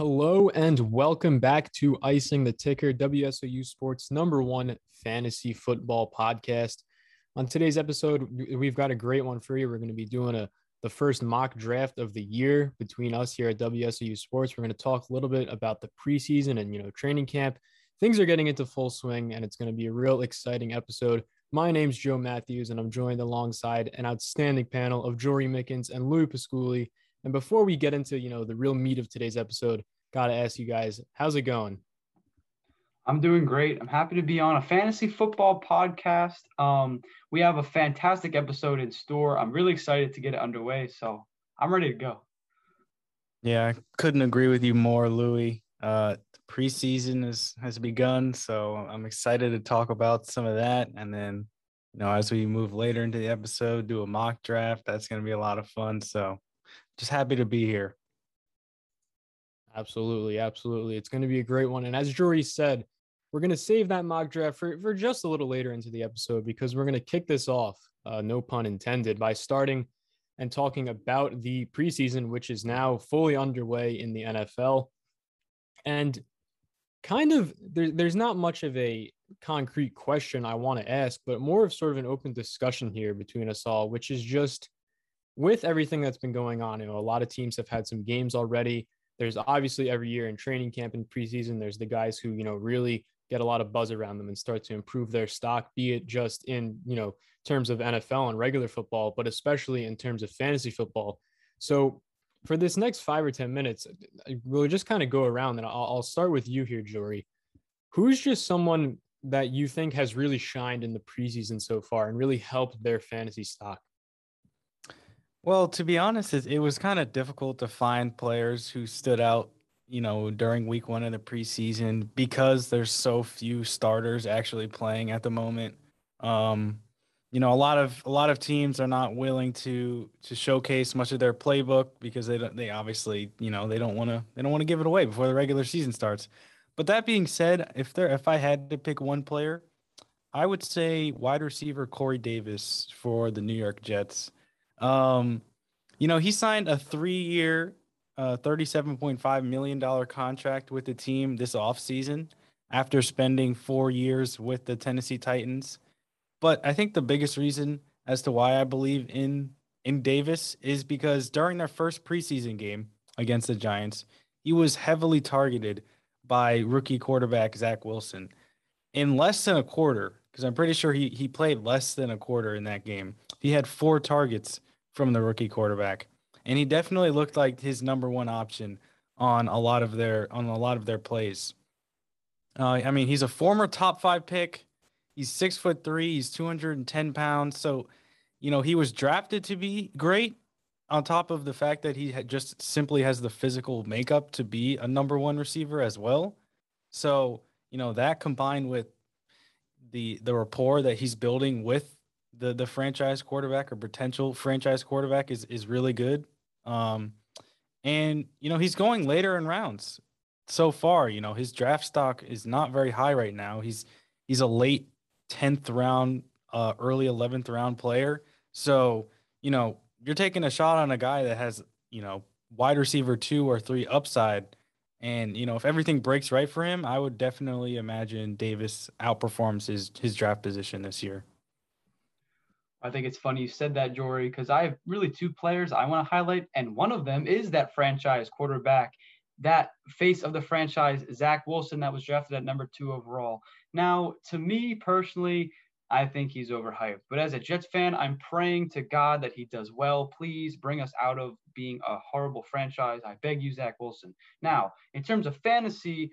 Hello and welcome back to Icing the Kicker, WSOU Sports number one fantasy football podcast. On today's episode, we've got a great one for you. We're going to be doing a the first mock draft of the year between us here at WSOU Sports. We're going to talk a little bit about the preseason and you know training camp. Things are getting into full swing, and it's going to be a real exciting episode. My name's Joe Matthews, and I'm joined alongside an outstanding panel of Jory Mickens and Louis Pasculi. And before we get into, you know, the real meat of today's episode, got to ask you guys, how's it going? I'm doing great. I'm happy to be on a fantasy football podcast. Um, we have a fantastic episode in store. I'm really excited to get it underway. So I'm ready to go. Yeah, I couldn't agree with you more, Louis. Uh, preseason is, has begun, so I'm excited to talk about some of that. And then, you know, as we move later into the episode, do a mock draft. That's going to be a lot of fun. So just happy to be here. Absolutely, absolutely. It's going to be a great one. And as Jory said, we're going to save that mock draft for, for just a little later into the episode because we're going to kick this off, uh, no pun intended, by starting and talking about the preseason, which is now fully underway in the NFL. And kind of there, there's not much of a concrete question I want to ask, but more of sort of an open discussion here between us all, which is just with everything that's been going on, you know, a lot of teams have had some games already. There's obviously every year in training camp and preseason, there's the guys who, you know, really get a lot of buzz around them and start to improve their stock, be it just in, you know, terms of NFL and regular football, but especially in terms of fantasy football. So for this next five or 10 minutes, we'll just kind of go around and I'll, I'll start with you here, Jory. Who's just someone that you think has really shined in the preseason so far and really helped their fantasy stock? Well, to be honest, it, was kind of difficult to find players who stood out, you know, during week one of the preseason because there's so few starters actually playing at the moment. Um, you know, a lot of a lot of teams are not willing to to showcase much of their playbook because they don't, they obviously, you know, they don't want to they don't want to give it away before the regular season starts. But that being said, if there if I had to pick one player, I would say wide receiver Corey Davis for the New York Jets. Um, you know, he signed a three-year, uh, $37.5 million contract with the team this offseason after spending four years with the Tennessee Titans. But I think the biggest reason as to why I believe in in Davis is because during their first preseason game against the Giants, he was heavily targeted by rookie quarterback Zach Wilson. In less than a quarter, because I'm pretty sure he he played less than a quarter in that game. He had four targets from the rookie quarterback, and he definitely looked like his number one option on a lot of their on a lot of their plays. Uh, I mean, he's a former top five pick. He's six foot three. He's 210 pounds. So, you know, he was drafted to be great. On top of the fact that he just simply has the physical makeup to be a number one receiver as well. So, you know, that combined with the the rapport that he's building with the the franchise quarterback or potential franchise quarterback is is really good. Um, and you know he's going later in rounds so far. You know his draft stock is not very high right now. He's he's a late tenth round, uh, early eleventh round player. So you know you're taking a shot on a guy that has you know wide receiver two or three upside. And you know, if everything breaks right for him, I would definitely imagine Davis outperforms his his draft position this year. I think it's funny you said that, Jory, because I have really two players I want to highlight, and one of them is that franchise quarterback, that face of the franchise, Zach Wilson, that was drafted at number two overall. Now, to me personally, I think he's overhyped. But as a Jets fan, I'm praying to God that he does well. Please bring us out of being a horrible franchise. I beg you, Zach Wilson. Now, in terms of fantasy,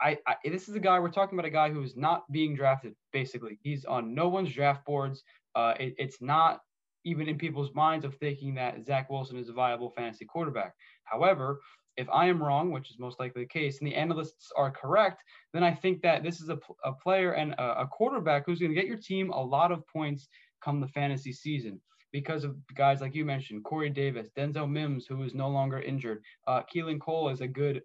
I, I, this is a guy we're talking about a guy who is not being drafted basically he's on no one's draft boards uh, it, it's not even in people's minds of thinking that Zach Wilson is a viable fantasy quarterback. However, if I am wrong, which is most likely the case, and the analysts are correct, then I think that this is a, a player and a, a quarterback who's going to get your team a lot of points come the fantasy season because of guys like you mentioned, Corey Davis, Denzel Mims, who is no longer injured. Uh, Keelan Cole is a good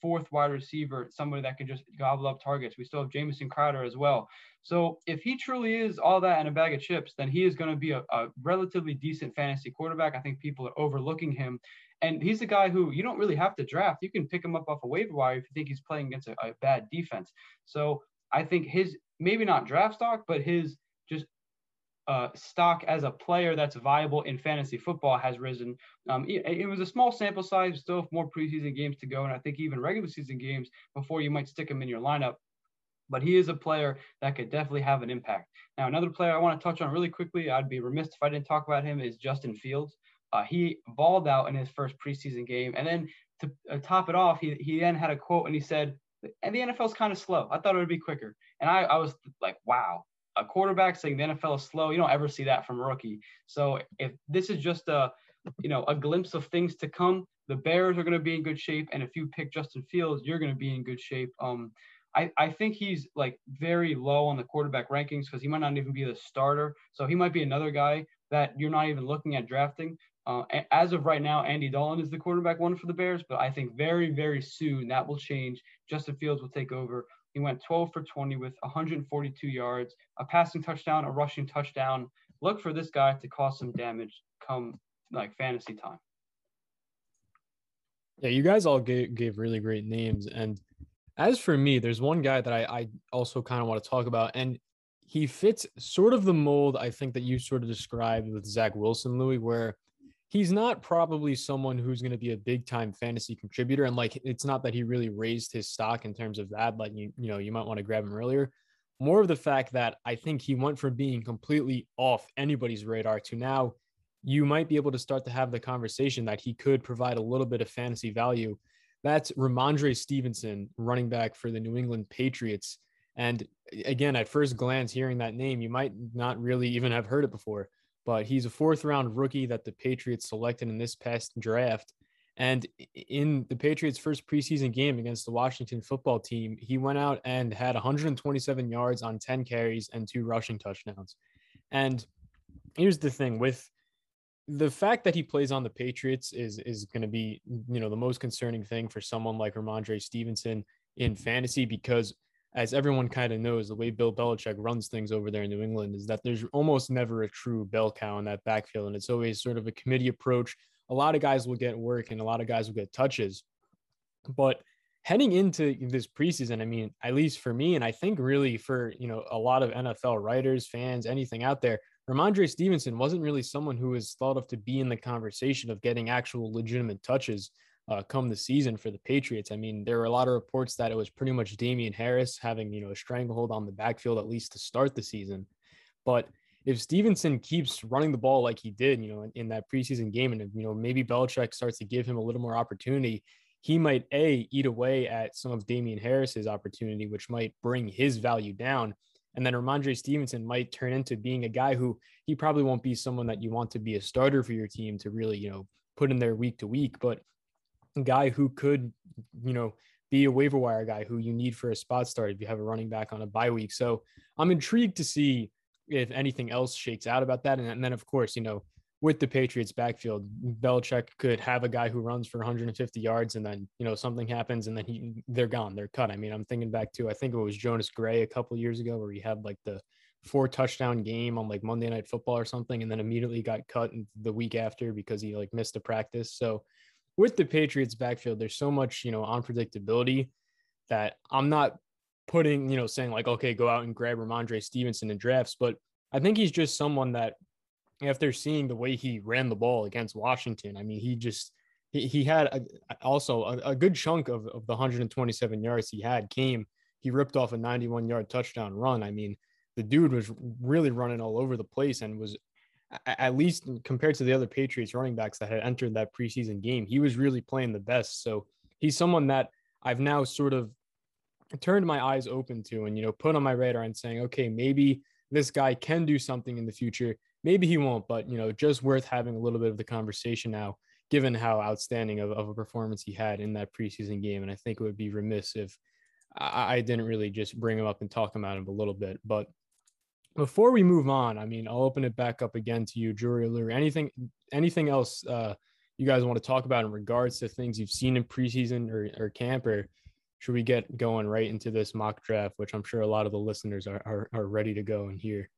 fourth wide receiver, somebody that can just gobble up targets. We still have Jamison Crowder as well. So if he truly is all that and a bag of chips, then he is going to be a, a, relatively decent fantasy quarterback. I think people are overlooking him. And he's a guy who you don't really have to draft. You can pick him up off a waiver wire if you think he's playing against a, a bad defense. So I think his maybe not draft stock, but his uh, stock as a player that's viable in fantasy football has risen. Um, it, it, was a small sample size, still more preseason games to go, and I think even regular season games before you might stick him in your lineup. But he is a player that could definitely have an impact. Now, another player I want to touch on really quickly, I'd be remiss if I didn't talk about him, is Justin Fields. Uh, he balled out in his first preseason game, and then to uh, top it off, he he then had a quote and he said, "And the NFL's kind of slow. I thought it would be quicker." And I I was like, "Wow, a quarterback saying the NFL is slow. You don't ever see that from a rookie. So if this is just a, you know, a glimpse of things to come, the Bears are going to be in good shape, and if you pick Justin Fields, you're going to be in good shape. Um, I, I think he's like very low on the quarterback rankings because he might not even be the starter. So he might be another guy that you're not even looking at drafting. Uh, as of right now, Andy Dalton is the quarterback one for the Bears, but I think very, very soon that will change. Justin Fields will take over. He went 12 for 20 with 142 yards, a passing touchdown, a rushing touchdown. Look for this guy to cause some damage come like fantasy time. Yeah, you guys all gave, gave really great names. And as for me, there's one guy that I, I also kind of want to talk about. And he fits sort of the mold I think that you sort of described with Zach Wilson, Louis, where he's not probably someone who's going to be a big time fantasy contributor. And like, it's not that he really raised his stock in terms of that. Like, you, you know, you might want to grab him earlier. More of the fact that I think he went from being completely off anybody's radar to now you might be able to start to have the conversation that he could provide a little bit of fantasy value. That's Rhamondre Stevenson, running back for the New England Patriots. And again, at first glance, hearing that name, you might not really even have heard it before but he's a fourth round rookie that the Patriots selected in this past draft. And in the Patriots' first preseason game against the Washington football team, he went out and had 127 yards on 10 carries and two rushing touchdowns. And here's the thing with the fact that he plays on the Patriots is is going to be, you know, the most concerning thing for someone like Rhamondre Stevenson in fantasy because as everyone kind of knows, the way Bill Belichick runs things over there in New England is that there's almost never a true bell cow in that backfield. And it's always sort of a committee approach. A lot of guys will get work and a lot of guys will get touches. But heading into this preseason, I mean, at least for me, and I think really for, you know, a lot of NFL writers, fans, anything out there, Rhamondre Stevenson wasn't really someone who was thought of to be in the conversation of getting actual legitimate touches uh, come the season for the Patriots. I mean, there were a lot of reports that it was pretty much Damien Harris having, you know, a stranglehold on the backfield at least to start the season. But if Stevenson keeps running the ball like he did, you know, in, in that preseason game, and you know maybe Belichick starts to give him a little more opportunity, he might a eat away at some of Damien Harris's opportunity, which might bring his value down. And then Rhamondre Stevenson might turn into being a guy who he probably won't be someone that you want to be a starter for your team to really, you know, put in there week to week. But guy who could, you know, be a waiver wire guy who you need for a spot start if you have a running back on a bye week. So I'm intrigued to see if anything else shakes out about that. And, and then, of course, you know, with the Patriots backfield, Belichick could have a guy who runs for 150 yards and then, you know, something happens and then he they're gone, they're cut. I mean, I'm thinking back to I think it was Jonas Gray a couple years ago where he had like the four touchdown game on like Monday night football or something and then immediately got cut the week after because he like missed a practice. So with the Patriots backfield, there's so much, you know, unpredictability that I'm not putting, you know, saying like, okay, go out and grab Rhamondre Stevenson in drafts. But I think he's just someone that after seeing the way he ran the ball against Washington, I mean, he just he, he had a, also a, a, good chunk of, of the 127 yards he had came. He ripped off a 91 yard touchdown run. I mean, the dude was really running all over the place and was at least compared to the other Patriots running backs that had entered that preseason game, he was really playing the best. So he's someone that I've now sort of turned my eyes open to and, you know, put on my radar and saying, okay, maybe this guy can do something in the future. Maybe he won't, but, you know, just worth having a little bit of the conversation now, given how outstanding of, of a performance he had in that preseason game. And I think it would be remiss if I, I didn't really just bring him up and talk about him a little bit. But before we move on, I mean, I'll open it back up again to you, Drury Lure. Anything, anything else uh, you guys want to talk about in regards to things you've seen in preseason or, or camp, or should we get going right into this mock draft, which I'm sure a lot of the listeners are are, are ready to go and hear?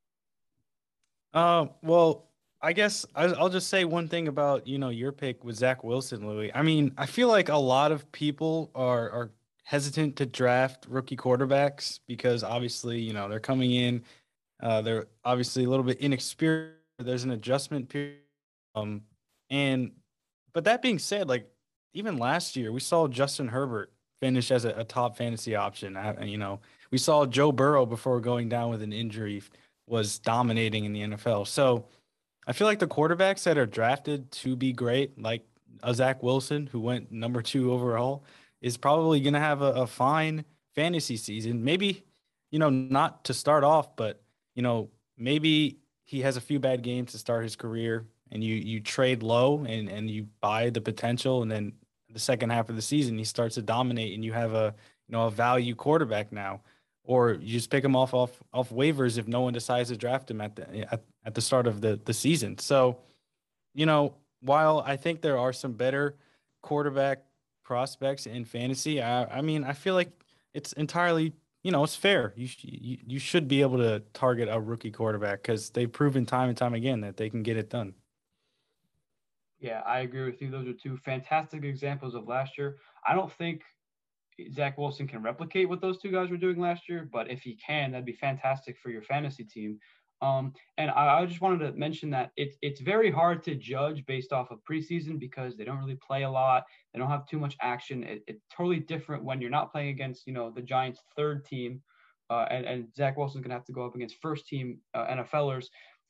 Uh, well, I guess I'll just say one thing about you know your pick with Zach Wilson, Louis. I mean, I feel like a lot of people are are hesitant to draft rookie quarterbacks because obviously you know they're coming in, uh, they're obviously a little bit inexperienced. There's an adjustment period, um, and but that being said, like even last year we saw Justin Herbert finish as a, a top fantasy option. I, you know, we saw Joe Burrow before going down with an injury was dominating in the NFL. So I feel like the quarterbacks that are drafted to be great, like a Zach Wilson, who went number two overall, is probably going to have a, a fine fantasy season. Maybe, you know, not to start off, but, you know, maybe he has a few bad games to start his career and you you trade low and and you buy the potential and then the second half of the season he starts to dominate and you have a you know a value quarterback now or you just pick him off off off waivers if no one decides to draft him at the at, at the start of the the season. So, you know, while I think there are some better quarterback prospects in fantasy, I, I mean, I feel like it's entirely you know it's fair. You you, you should be able to target a rookie quarterback because they've proven time and time again that they can get it done. Yeah, I agree with you. Those are two fantastic examples of last year. I don't think Zach Wilson can replicate what those two guys were doing last year, but if he can, that'd be fantastic for your fantasy team. Um, and I, I, just wanted to mention that it's it's very hard to judge based off of preseason because they don't really play a lot. They don't have too much action. It, it's totally different when you're not playing against you know the Giants' third team, uh, and and Zach Wilson's gonna have to go up against first team uh, NFLers.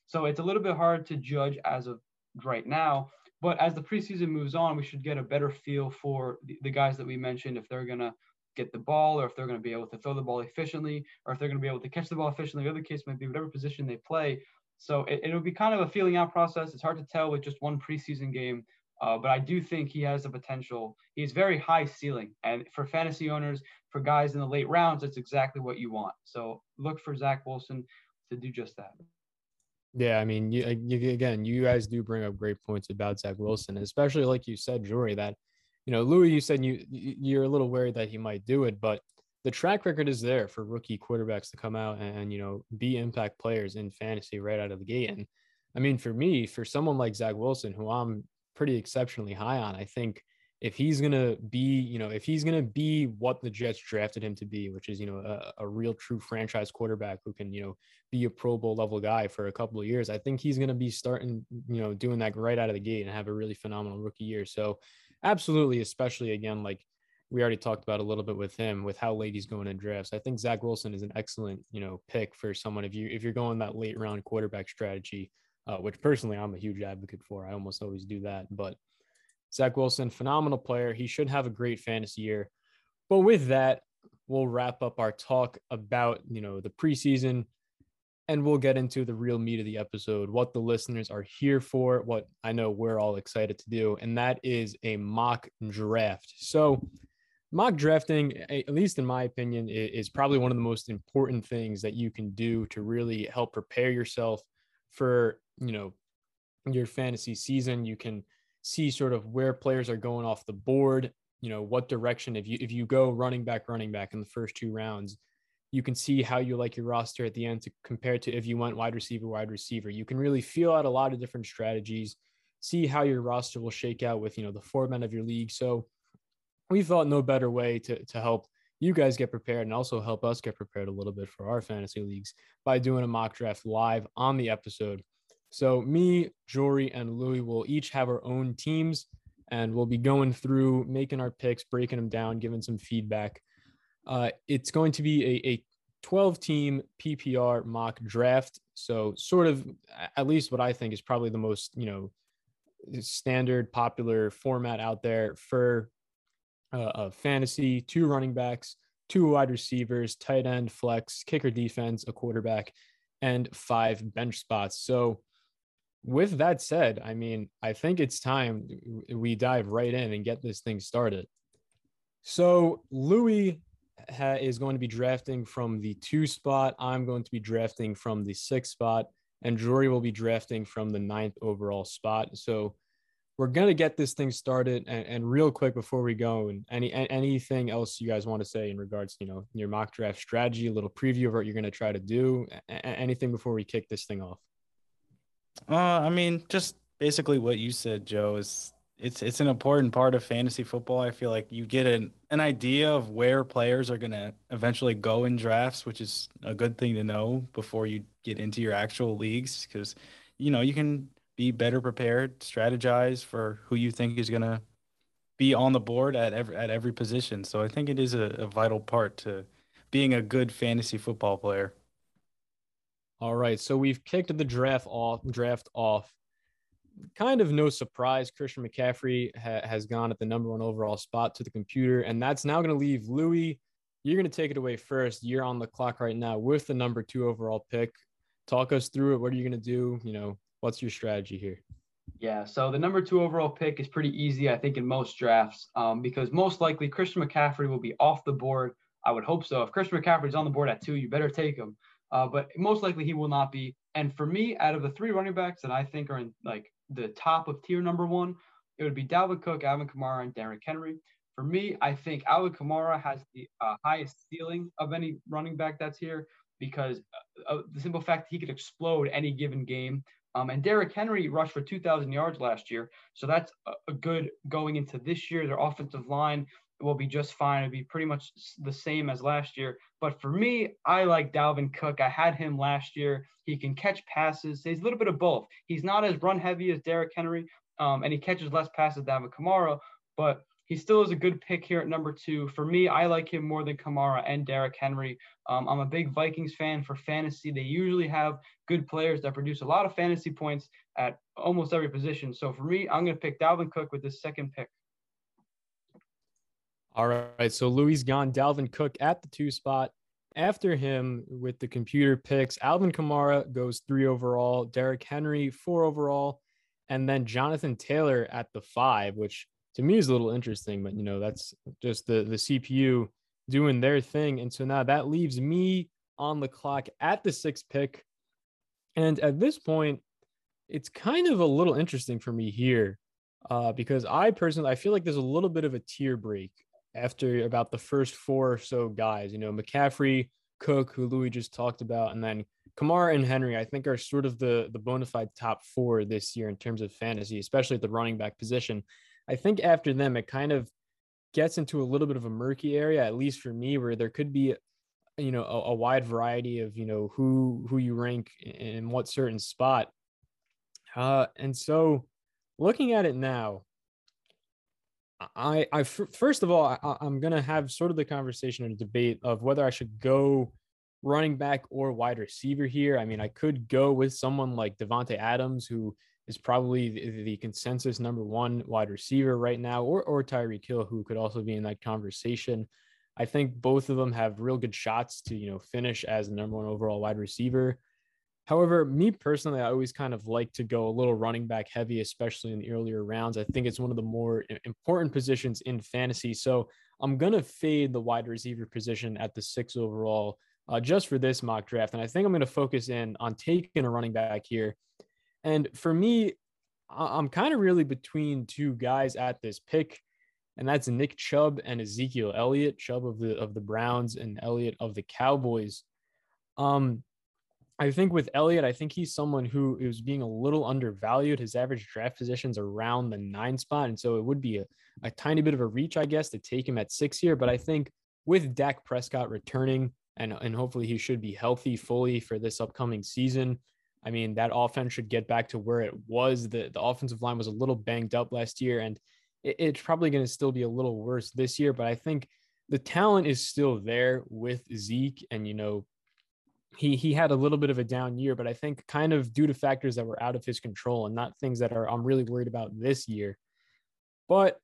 So it's a little bit hard to judge as of right now. But as the preseason moves on, we should get a better feel for the, the guys that we mentioned if they're going to get the ball or if they're going to be able to throw the ball efficiently or if they're going to be able to catch the ball efficiently. The other case might be whatever position they play. So it, it'll be kind of a feeling out process. It's hard to tell with just one preseason game. Uh, but I do think he has the potential. He's very high ceiling. And for fantasy owners, for guys in the late rounds, that's exactly what you want. So look for Zach Wilson to do just that. Yeah, I mean, you, again, you guys do bring up great points about Zach Wilson, especially like you said, Jory, that you know, Louis, you said you you're a little worried that he might do it, but the track record is there for rookie quarterbacks to come out and, you know be impact players in fantasy right out of the gate. And I mean, for me, for someone like Zach Wilson, who I'm pretty exceptionally high on, I think if he's gonna be, you know, if he's gonna be what the Jets drafted him to be, which is, you know, a, a, real true franchise quarterback who can, you know, be a Pro Bowl level guy for a couple of years, I think he's gonna be starting, you know, doing that right out of the gate and have a really phenomenal rookie year. So, absolutely, especially again, like we already talked about a little bit with him, with how late he's going in drafts. I think Zach Wilson is an excellent, you know, pick for someone if you if you're going that late round quarterback strategy, uh, which personally I'm a huge advocate for. I almost always do that, but Zach Wilson, phenomenal player. He should have a great fantasy year. But with that, we'll wrap up our talk about, you know, the preseason and we'll get into the real meat of the episode, what the listeners are here for, what I know we're all excited to do, and that is a mock draft. So, mock drafting, at least in my opinion, is probably one of the most important things that you can do to really help prepare yourself for, you know, your fantasy season. You can see sort of where players are going off the board, you know, what direction if you if you go running back running back in the first two rounds, you can see how you like your roster at the end to compare to if you went wide receiver wide receiver. You can really feel out a lot of different strategies, see how your roster will shake out with, you know, the format of your league. So we thought no better way to to help you guys get prepared and also help us get prepared a little bit for our fantasy leagues by doing a mock draft live on the episode. So me, Jory, and Louis will each have our own teams, and we'll be going through making our picks, breaking them down, giving some feedback. Uh, it's going to be a, a 12 team PPR mock draft. So sort of at least what I think is probably the most, you know, standard popular format out there for uh, fantasy, two running backs, two wide receivers, tight end, flex, kicker defense, a quarterback, and five bench spots. So with that said, I mean, I think it's time we dive right in and get this thing started. So, Louis ha- is going to be drafting from the two spot. I'm going to be drafting from the six spot, and Jory will be drafting from the ninth overall spot. So, we're gonna get this thing started. And, and real quick before we go, and any anything else you guys want to say in regards to you know your mock draft strategy, a little preview of what you're gonna try to do, a- anything before we kick this thing off. Uh, I mean, just basically what you said, Joe, is it's it's an important part of fantasy football. I feel like you get an, an idea of where players are gonna eventually go in drafts, which is a good thing to know before you get into your actual leagues, because you know you can be better prepared, strategize for who you think is gonna be on the board at every at every position. So I think it is a, a vital part to being a good fantasy football player. All right, so we've kicked the draft off. Draft off. Kind of no surprise, Christian McCaffrey ha- has gone at the number one overall spot to the computer, and that's now going to leave Louis. You're going to take it away first. You're on the clock right now with the number two overall pick. Talk us through it. What are you going to do? You know, what's your strategy here? Yeah, so the number two overall pick is pretty easy, I think, in most drafts, um, because most likely Christian McCaffrey will be off the board. I would hope so. If Christian McCaffrey is on the board at two, you better take him. Uh, but most likely he will not be. And for me, out of the three running backs that I think are in like the top of tier number one, it would be Dalvin Cook, Alvin Kamara, and Derrick Henry. For me, I think Alvin Kamara has the uh, highest ceiling of any running back that's here because uh, of the simple fact that he could explode any given game. Um, and Derrick Henry rushed for 2,000 yards last year. So that's a, a good going into this year. Their offensive line will be just fine. It'll be pretty much the same as last year. But for me, I like Dalvin Cook. I had him last year. He can catch passes. He's a little bit of both. He's not as run heavy as Derrick Henry, um, and he catches less passes than Alvin Kamara, but he still is a good pick here at number two. For me, I like him more than Kamara and Derrick Henry. Um, I'm a big Vikings fan for fantasy. They usually have good players that produce a lot of fantasy points at almost every position. So for me, I'm going to pick Dalvin Cook with this second pick. All right. So Louis gone. Dalvin Cook at the two spot. After him with the computer picks, Alvin Kamara goes three overall, Derrick Henry four overall, and then Jonathan Taylor at the five, which to me is a little interesting, but you know, that's just the, the CPU doing their thing. And so now that leaves me on the clock at the sixth pick. And at this point, it's kind of a little interesting for me here uh, because I personally I feel like there's a little bit of a tier break after about the first four or so guys. You know, McCaffrey, Cook, who Louis just talked about, and then Kamara and Henry. I think are sort of the the bona fide top four this year in terms of fantasy, especially at the running back position. I think after them, it kind of gets into a little bit of a murky area, at least for me, where there could be, you know, a, a wide variety of you know who who you rank in what certain spot. Uh, and so, looking at it now, I, I first of all, I, I'm gonna have sort of the conversation and debate of whether I should go running back or wide receiver here. I mean, I could go with someone like Davante Adams, who is probably the, the, consensus number one wide receiver right now, or or Tyreek Hill, who could also be in that conversation. I think both of them have real good shots to you know finish as the number one overall wide receiver. However, me personally, I always kind of like to go a little running back heavy, especially in the earlier rounds. I think it's one of the more important positions in fantasy. So I'm going to fade the wide receiver position at the six overall uh, just for this mock draft. And I think I'm going to focus in on taking a running back here. And for me, I'm kind of really between two guys at this pick, and that's Nick Chubb and Ezekiel Elliott. Chubb of the of the Browns and Elliott of the Cowboys. Um, I think with Elliott, I think he's someone who is being a little undervalued. His average draft position's around the nine spot. And so it would be a, a tiny bit of a reach, I guess, to take him at six here. But I think with Dak Prescott returning and, and hopefully he should be healthy fully for this upcoming season. I mean, that offense should get back to where it was. The, the offensive line was a little banged up last year, and it, it's probably going to still be a little worse this year. But I think the talent is still there with Zeke. And, you know, he he had a little bit of a down year, but I think kind of due to factors that were out of his control and not things that are I'm really worried about this year. But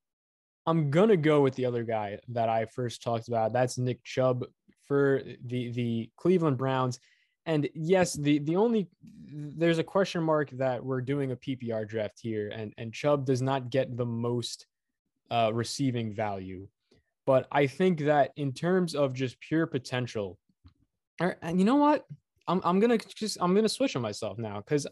I'm gonna go with the other guy that I first talked about. That's Nick Chubb for the the Cleveland Browns. And yes, the the only there's a question mark that we're doing a PPR draft here, and and Chubb does not get the most uh, receiving value. But I think that in terms of just pure potential, and you know what? I'm I'm gonna just I'm gonna switch on myself now because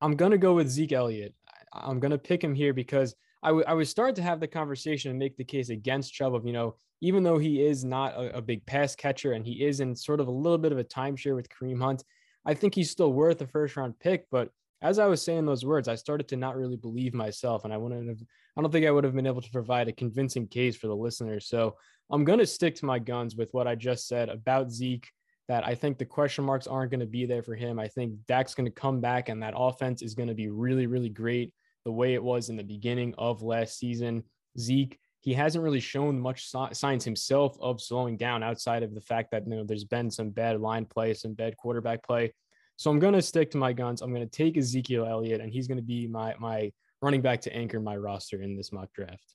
I'm gonna go with Zeke Elliott. I'm gonna pick him here because I, w- I would start to have the conversation and make the case against Chubb of you know even though he is not a, a, big pass catcher and he is in sort of a little bit of a timeshare with Kareem Hunt, I think he's still worth a first round pick. But as I was saying those words, I started to not really believe myself, and I wouldn't have. I don't think I would have been able to provide a convincing case for the listeners. So I'm going to stick to my guns with what I just said about Zeke. That I think the question marks aren't going to be there for him. I think Dak's going to come back, and that offense is going to be really, really great the way it was in the beginning of last season. Zeke, he hasn't really shown much signs himself of slowing down outside of the fact that you know there's been some bad line play, some bad quarterback play. So I'm going to stick to my guns. I'm going to take Ezekiel Elliott, and he's going to be my my running back to anchor my roster in this mock draft.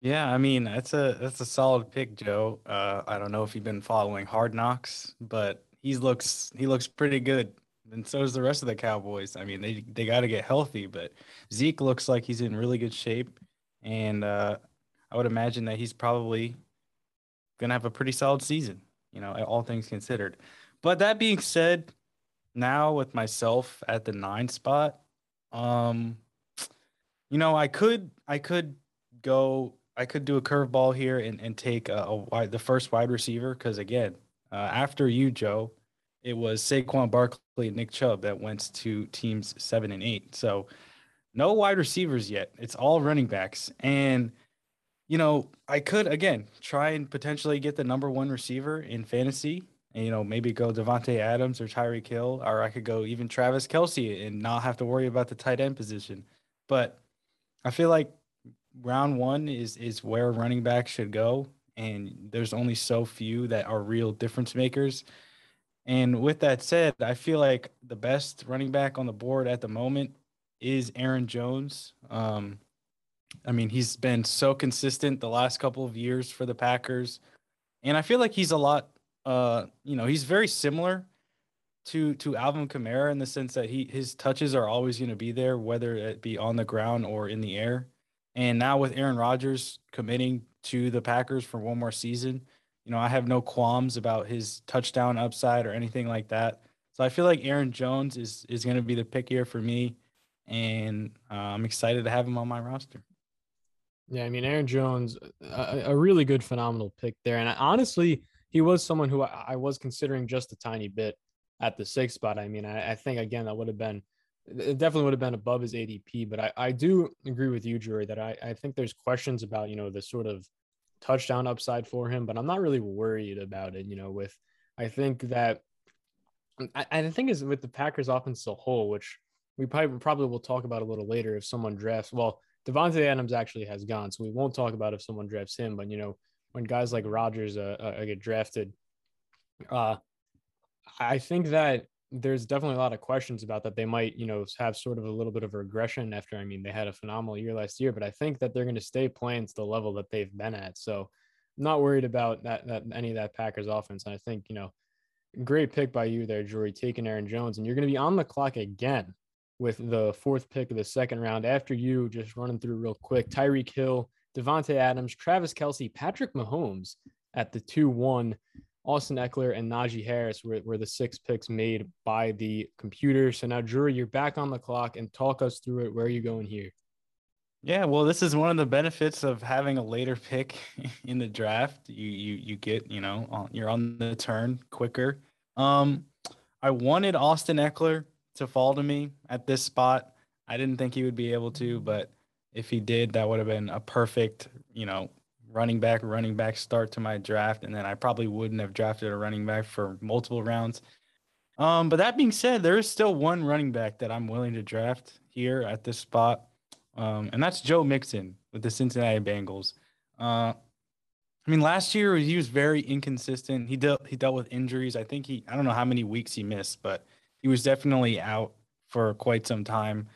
Yeah, I mean that's a that's a solid pick, Joe. Uh, I don't know if you've been following Hard Knocks, but he looks he looks pretty good, and so does the rest of the Cowboys. I mean, they they got to get healthy, but Zeke looks like he's in really good shape, and uh, I would imagine that he's probably gonna have a pretty solid season. You know, all things considered. But that being said, now with myself at the nine spot, um, you know, I could I could go I could do a curveball here and, and take a, a wide, the first wide receiver because again, uh, after you, Joe, it was Saquon Barkley and Nick Chubb that went to teams seven and eight. So no wide receivers yet. It's all running backs. And you know, I could again try and potentially get the number one receiver in fantasy and, you know, maybe go Davante Adams or Tyreek Hill, or I could go even Travis Kelce and not have to worry about the tight end position. But I feel like round one is is where running back should go, and there's only so few that are real difference makers. And with that said, I feel like the best running back on the board at the moment is Aaron Jones. Um, I mean, he's been so consistent the last couple of years for the Packers, and I feel like he's a lot uh, you know, he's very similar to to Alvin Kamara in the sense that he his touches are always going to be there, whether it be on the ground or in the air. And now with Aaron Rodgers committing to the Packers for one more season, you know, I have no qualms about his touchdown upside or anything like that. So I feel like Aaron Jones is is going to be the pick here for me, and uh, I'm excited to have him on my roster. Yeah, I mean Aaron Jones, a, a really good, phenomenal pick there, and I, honestly, he was someone who I, I, was considering just a tiny bit at the sixth spot. I mean, I, I think again that would have been it definitely would have been above his ADP, but I, I do agree with you, Jory, that I, I think there's questions about, you know, the sort of touchdown upside for him, but I'm not really worried about it, you know, with I think that I, I think is with the Packers offense as a whole, which we probably probably will talk about a little later if someone drafts well, Davante Adams actually has gone, so we won't talk about if someone drafts him, but you know, when guys like Rodgers uh, uh, get drafted. Uh, I think that there's definitely a lot of questions about that. They might, you know, have sort of a little bit of regression after. I mean, they had a phenomenal year last year, but I think that they're going to stay playing to the level that they've been at. So, I'm not worried about that, that any of that Packers offense. And I think, you know, great pick by you there, Jory, taking Aaron Jones, and you're going to be on the clock again with the fourth pick of the second round. After you, just running through real quick, Tyreek Hill Davante Adams, Travis Kelce, Patrick Mahomes at the 2 1. Austin Ekeler and Najee Harris were, were the six picks made by the computer. So now, Drew, you're back on the clock and talk us through it. Where are you going here? Yeah, well, this is one of the benefits of having a later pick in the draft. You you you get you know you're on the turn quicker. Um, I wanted Austin Ekeler to fall to me at this spot. I didn't think he would be able to, but if he did, that would have been a perfect, you know, running back, running back start to my draft. And then I probably wouldn't have drafted a running back for multiple rounds. Um, but that being said, there is still one running back that I'm willing to draft here at this spot. Um, and that's Joe Mixon with the Cincinnati Bengals. Uh, I mean, last year he was very inconsistent. He dealt he dealt with injuries. I think he I don't know how many weeks he missed, but he was definitely out for quite some time.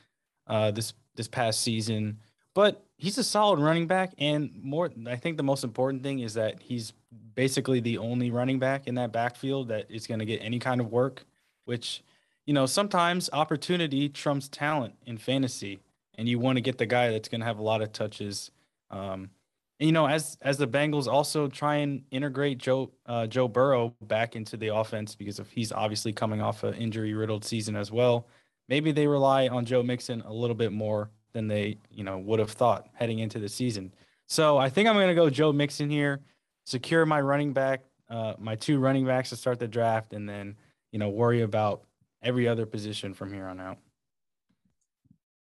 Uh, this this past season. But he's a solid running back, and more. I think the most important thing is that he's basically the only running back in that backfield that is going to get any kind of work. Which, you know, sometimes opportunity trumps talent in fantasy, and you want to get the guy that's going to have a lot of touches. Um, and, you know, as as the Bengals also try and integrate Joe uh, Joe Burrow back into the offense because of he's obviously coming off an injury riddled season as well maybe they rely on Joe Mixon a little bit more than they, you know, would have thought heading into the season. So I think I'm going to go Joe Mixon here, secure my running back, uh, my two running backs to start the draft, and then, you know, worry about every other position from here on out.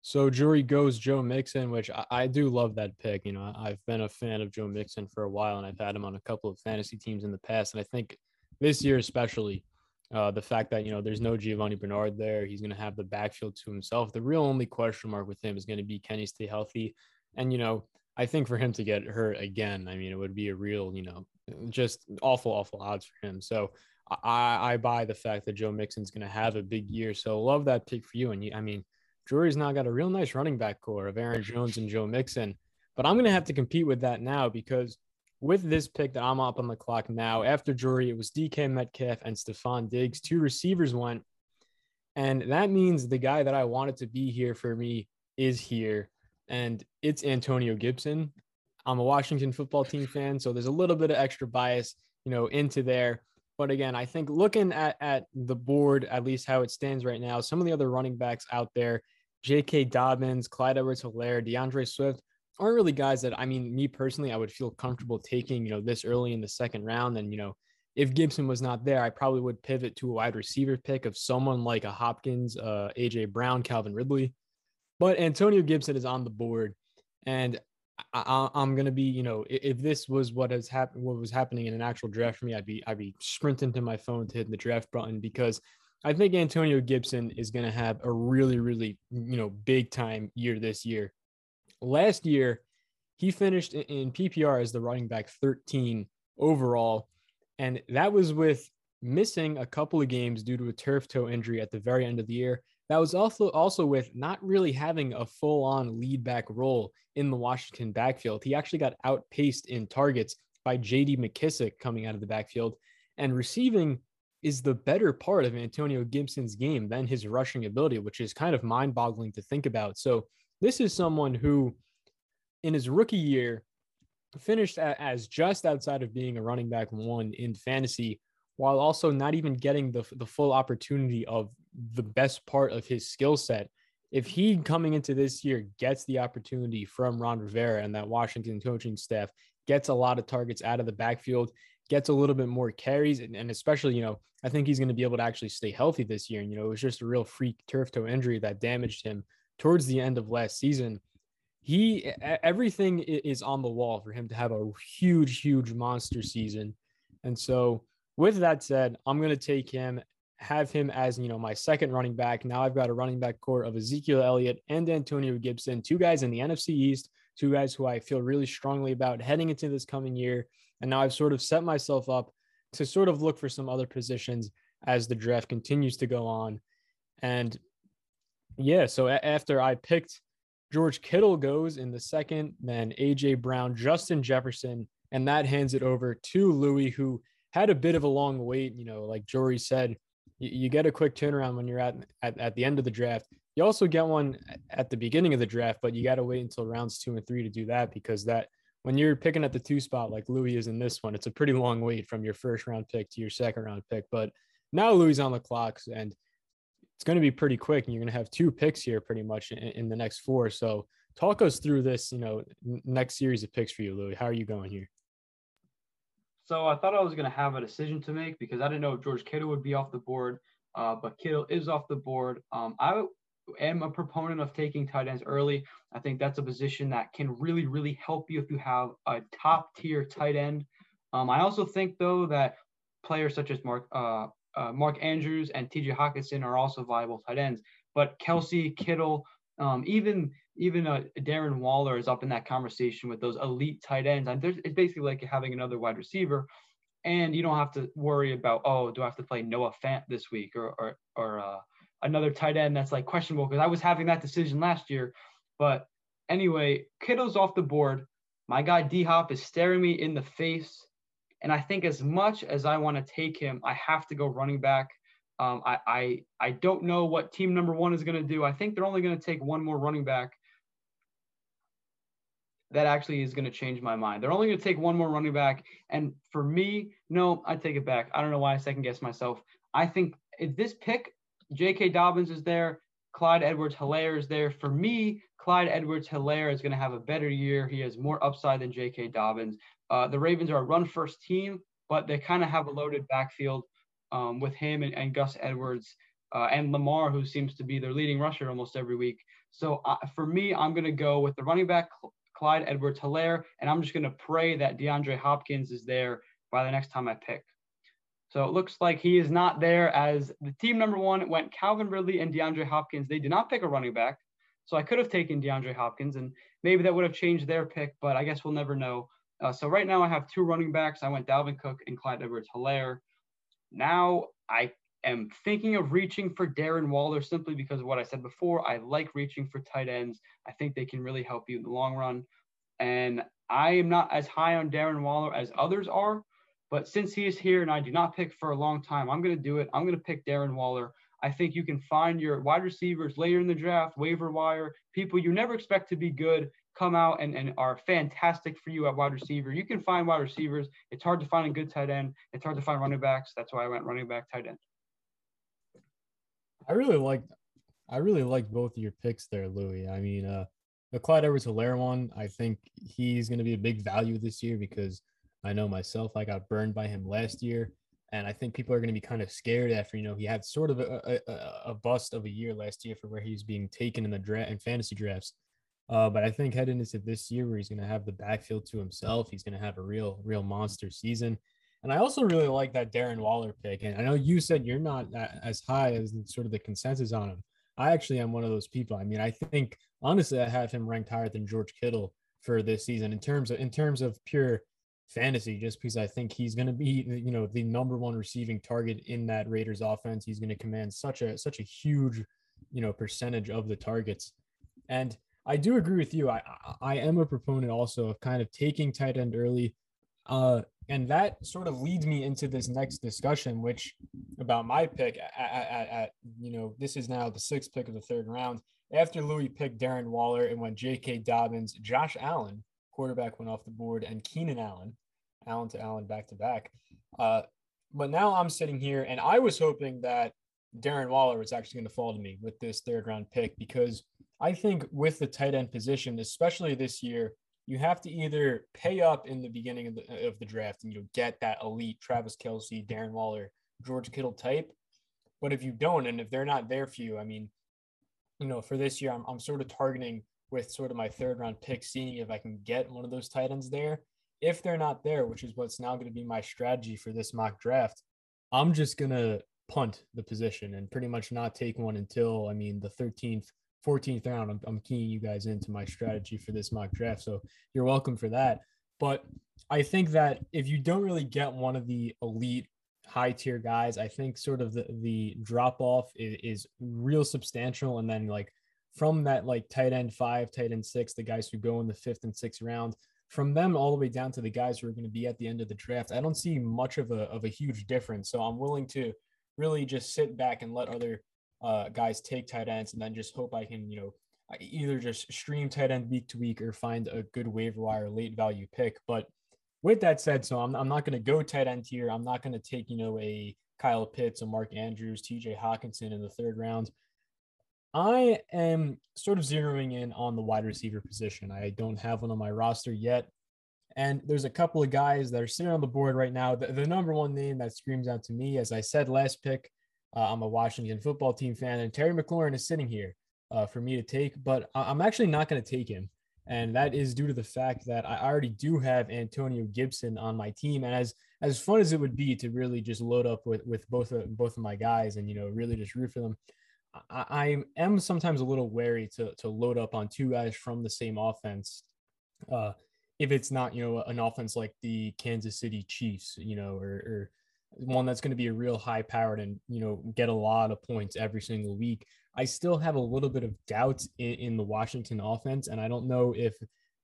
So Jory goes Joe Mixon, which I, I, do love that pick. You know, I've been a fan of Joe Mixon for a while, and I've had him on a couple of fantasy teams in the past. And I think this year, especially, uh, the fact that you know there's no Giovani Bernard there, he's going to have the backfield to himself. The real only question mark with him is going to be can he stay healthy? And you know, I think for him to get hurt again, I mean, it would be a real, you know, just awful, awful odds for him. So I, I buy the fact that Joe Mixon's going to have a big year. So love that pick for you. And you, I mean Jory's now got a real nice running back core of Aaron Jones and Joe Mixon. But I'm going to have to compete with that now because with this pick that I'm up on the clock now, after Jory, it was DK Metcalf and Stefon Diggs. Two receivers went. And that means the guy that I wanted to be here for me is here. And it's Antonio Gibson. I'm a Washington football team fan, so there's a little bit of extra bias, you know, into there. But again, I think looking at, at the board, at least how it stands right now, some of the other running backs out there, J.K. Dobbins, Clyde Edwards Helaire, D'Andre Swift, aren't really guys that I mean, me personally, I would feel comfortable taking, you know, this early in the second round. And, you know, if Gibson was not there, I probably would pivot to a wide receiver pick of someone like a Hopkins, uh, AJ Brown, Calvin Ridley. But Antonio Gibson is on the board. And I, am gonna be, you know, if this was what has happened, what was happening in an actual draft for me, I'd be, I'd be sprinting to my phone to hit the draft button because I think Antonio Gibson is gonna have a really, really, you know, big time year this year. Last year, he finished in PPR as the running back 13 overall, and that was with missing a couple of games due to a turf toe injury at the very end of the year. That was also also with not really having a full-on lead back role in the Washington backfield. He actually got outpaced in targets by J.D. McKissic coming out of the backfield, and receiving is the better part of Antonio Gibson's game than his rushing ability, which is kind of mind-boggling to think about. So this is someone who, in his rookie year, finished as just outside of being a running back one in fantasy while also not even getting the, the full opportunity of the best part of his skill set. If he coming into this year gets the opportunity from Ron Rivera and that Washington coaching staff gets a lot of targets out of the backfield, gets a little bit more carries, and, and especially, you know, I think he's going to be able to actually stay healthy this year. And, you know, it was just a real freak turf toe injury that damaged him towards the end of last season. He, everything is on the wall for him to have a huge, huge monster season. And so, with that said, I'm going to take him, have him as, you know, my second running back. Now I've got a running back core of Ezekiel Elliott and Antonio Gibson, two guys in the NFC East, two guys who I feel really strongly about heading into this coming year. And now I've sort of set myself up to sort of look for some other positions as the draft continues to go on. And yeah, so after I picked George Kittle goes in the second, then AJ Brown, Justin Jefferson, and that hands it over to Louis, who had a bit of a long wait. You know, like Jory said, you, you get a quick turnaround when you're at, at at the end of the draft. You also get one at the beginning of the draft, but you got to wait until rounds two and three to do that because that when you're picking at the two spot like Louis is in this one, it's a pretty long wait from your first round pick to your second round pick. But now Louis on the clocks and it's going to be pretty quick, and you're going to have two picks here pretty much in, in the next four. So talk us through this, you know, next series of picks for you, Louis. How are you going here? So I thought I was going to have a decision to make because I didn't know if George Kittle would be off the board, uh, but Kittle is off the board. Um, I am a proponent of taking tight ends early. I think that's a position that can really, really help you if you have a top tier tight end. Um, I also think though that players such as Mark uh, uh, Mark Andrews and T.J. Hockenson are also viable tight ends. But Kelce, Kittle, um, even even uh, Darren Waller is up in that conversation with those elite tight ends. And it's basically like having another wide receiver, and you don't have to worry about oh, do I have to play Noah Fant this week or or or uh, another tight end that's like questionable because I was having that decision last year. But anyway, Kittle's off the board. My guy D Hop is staring me in the face. And I think as much as I want to take him, I have to go running back. Um, I, I I don't know what team number one is going to do. I think they're only going to take one more running back that actually is going to change my mind. They're only going to take one more running back. And for me, no, I take it back. I don't know why I second guess myself. I think if this pick, J.K. Dobbins is there, Clyde Edwards Helaire is there. For me, Clyde Edwards Helaire is going to have a better year. He has more upside than J.K. Dobbins. Uh, the Ravens are a run first team, but they kind of have a loaded backfield. um, with him and, and Gus Edwards uh, and Lamar, who seems to be their leading rusher almost every week. So uh, for me, I'm going to go with the running back Clyde Edwards Helaire, and I'm just going to pray that DeAndre Hopkins is there by the next time I pick. So it looks like he is not there as the team number one went Calvin Ridley and DeAndre Hopkins. They did not pick a running back. So I could have taken DeAndre Hopkins and maybe that would have changed their pick, but I guess we'll never know. Uh, so right now I have two running backs. I went Dalvin Cook and Clyde Edwards Helaire. Now I am thinking of reaching for Darren Waller simply because of what I said before. I like reaching for tight ends. I think they can really help you in the long run. And I am not as high on Darren Waller as others are, but since he is here and I do not pick for a long time, I'm going to do it. I'm going to pick Darren Waller. I think you can find your wide receivers later in the draft, waiver wire, people you never expect to be good come out and, and are fantastic for you at wide receiver. You can find wide receivers. It's hard to find a good tight end. It's hard to find running backs. That's why I went running back, tight end. I really like I really like both of your picks there, Louis. I mean, uh the Clyde Edwards Helaire one, I think he's gonna be a big value this year because I know myself, I got burned by him last year. And I think people are going to be kind of scared after, you know, he had sort of a, a, a bust of a year last year for where he was being taken in the draft and fantasy drafts. Uh, but I think heading into this year where he's going to have the backfield to himself, he's going to have a real, real monster season. And I also really like that Darren Waller pick. And I know you said you're not as high as sort of the consensus on him. I actually am one of those people. I mean, I think honestly, I have him ranked higher than George Kittle for this season in terms of in terms of pure fantasy just because I think he's going to be you know the number one receiving target in that Raiders offense. He's going to command such a such a huge you know percentage of the targets. And I do agree with you. I I am a proponent also of kind of taking tight end early. Uh, and that sort of leads me into this next discussion, which about my pick at, at, at, you know, this is now the sixth pick of the third round. After Louis picked Darren Waller and went J.K. Dobbins, Josh Allen, quarterback, went off the board, and Keenan Allen, Allen to Allen back to back. Uh, but now I'm sitting here and I was hoping that Darren Waller was actually going to fall to me with this third round pick because I think with the tight end position, especially this year, you have to either pay up in the beginning of the, of the draft and you get that elite Travis Kelce, Darren Waller, George Kittle type. But if you don't, and if they're not there for you, I mean, you know, for this year, I'm, I'm sort of targeting with sort of my third round pick, seeing if I can get one of those tight ends there if they're not there, which is what's now going to be my strategy for this mock draft, I'm just going to punt the position and pretty much not take one until, I mean, the 13th, 14th round. I'm, I'm keying you guys into my strategy for this mock draft. So you're welcome for that. But I think that if you don't really get one of the elite high tier guys, I think sort of the, the drop off is, is real substantial. And then like from that like tight end five, tight end six, the guys who go in the fifth and sixth round, from them all the way down to the guys who are going to be at the end of the draft, I don't see much of a of a huge difference. So I'm willing to really just sit back and let other uh, guys take tight ends, and then just hope I can, you know, either just stream tight end week to week or find a good waiver wire late value pick. But with that said, so I'm, I'm not going to go tight end here. I'm not going to take, you know, a Kyle Pitts, a Mark Andrews, TJ Hockenson in the third round. I am sort of zeroing in on the wide receiver position. I don't have one on my roster yet. And there's a couple of guys that are sitting on the board right now. The, the number one name that screams out to me, as I said last pick, uh, I'm a Washington football team fan, and Terry McLaurin is sitting here uh, for me to take, but I'm actually not going to take him. And that is due to the fact that I already do have Antonio Gibson on my team. And as as fun as it would be to really just load up with with both of both of my guys and you know really just root for them, I, I am sometimes a little wary to to load up on two guys from the same offense. Uh, if it's not, you know, an offense like the Kansas City Chiefs, you know, or, or one that's going to be a real high powered and, you know, get a lot of points every single week. I still have a little bit of doubt in, in the Washington offense. And I don't know if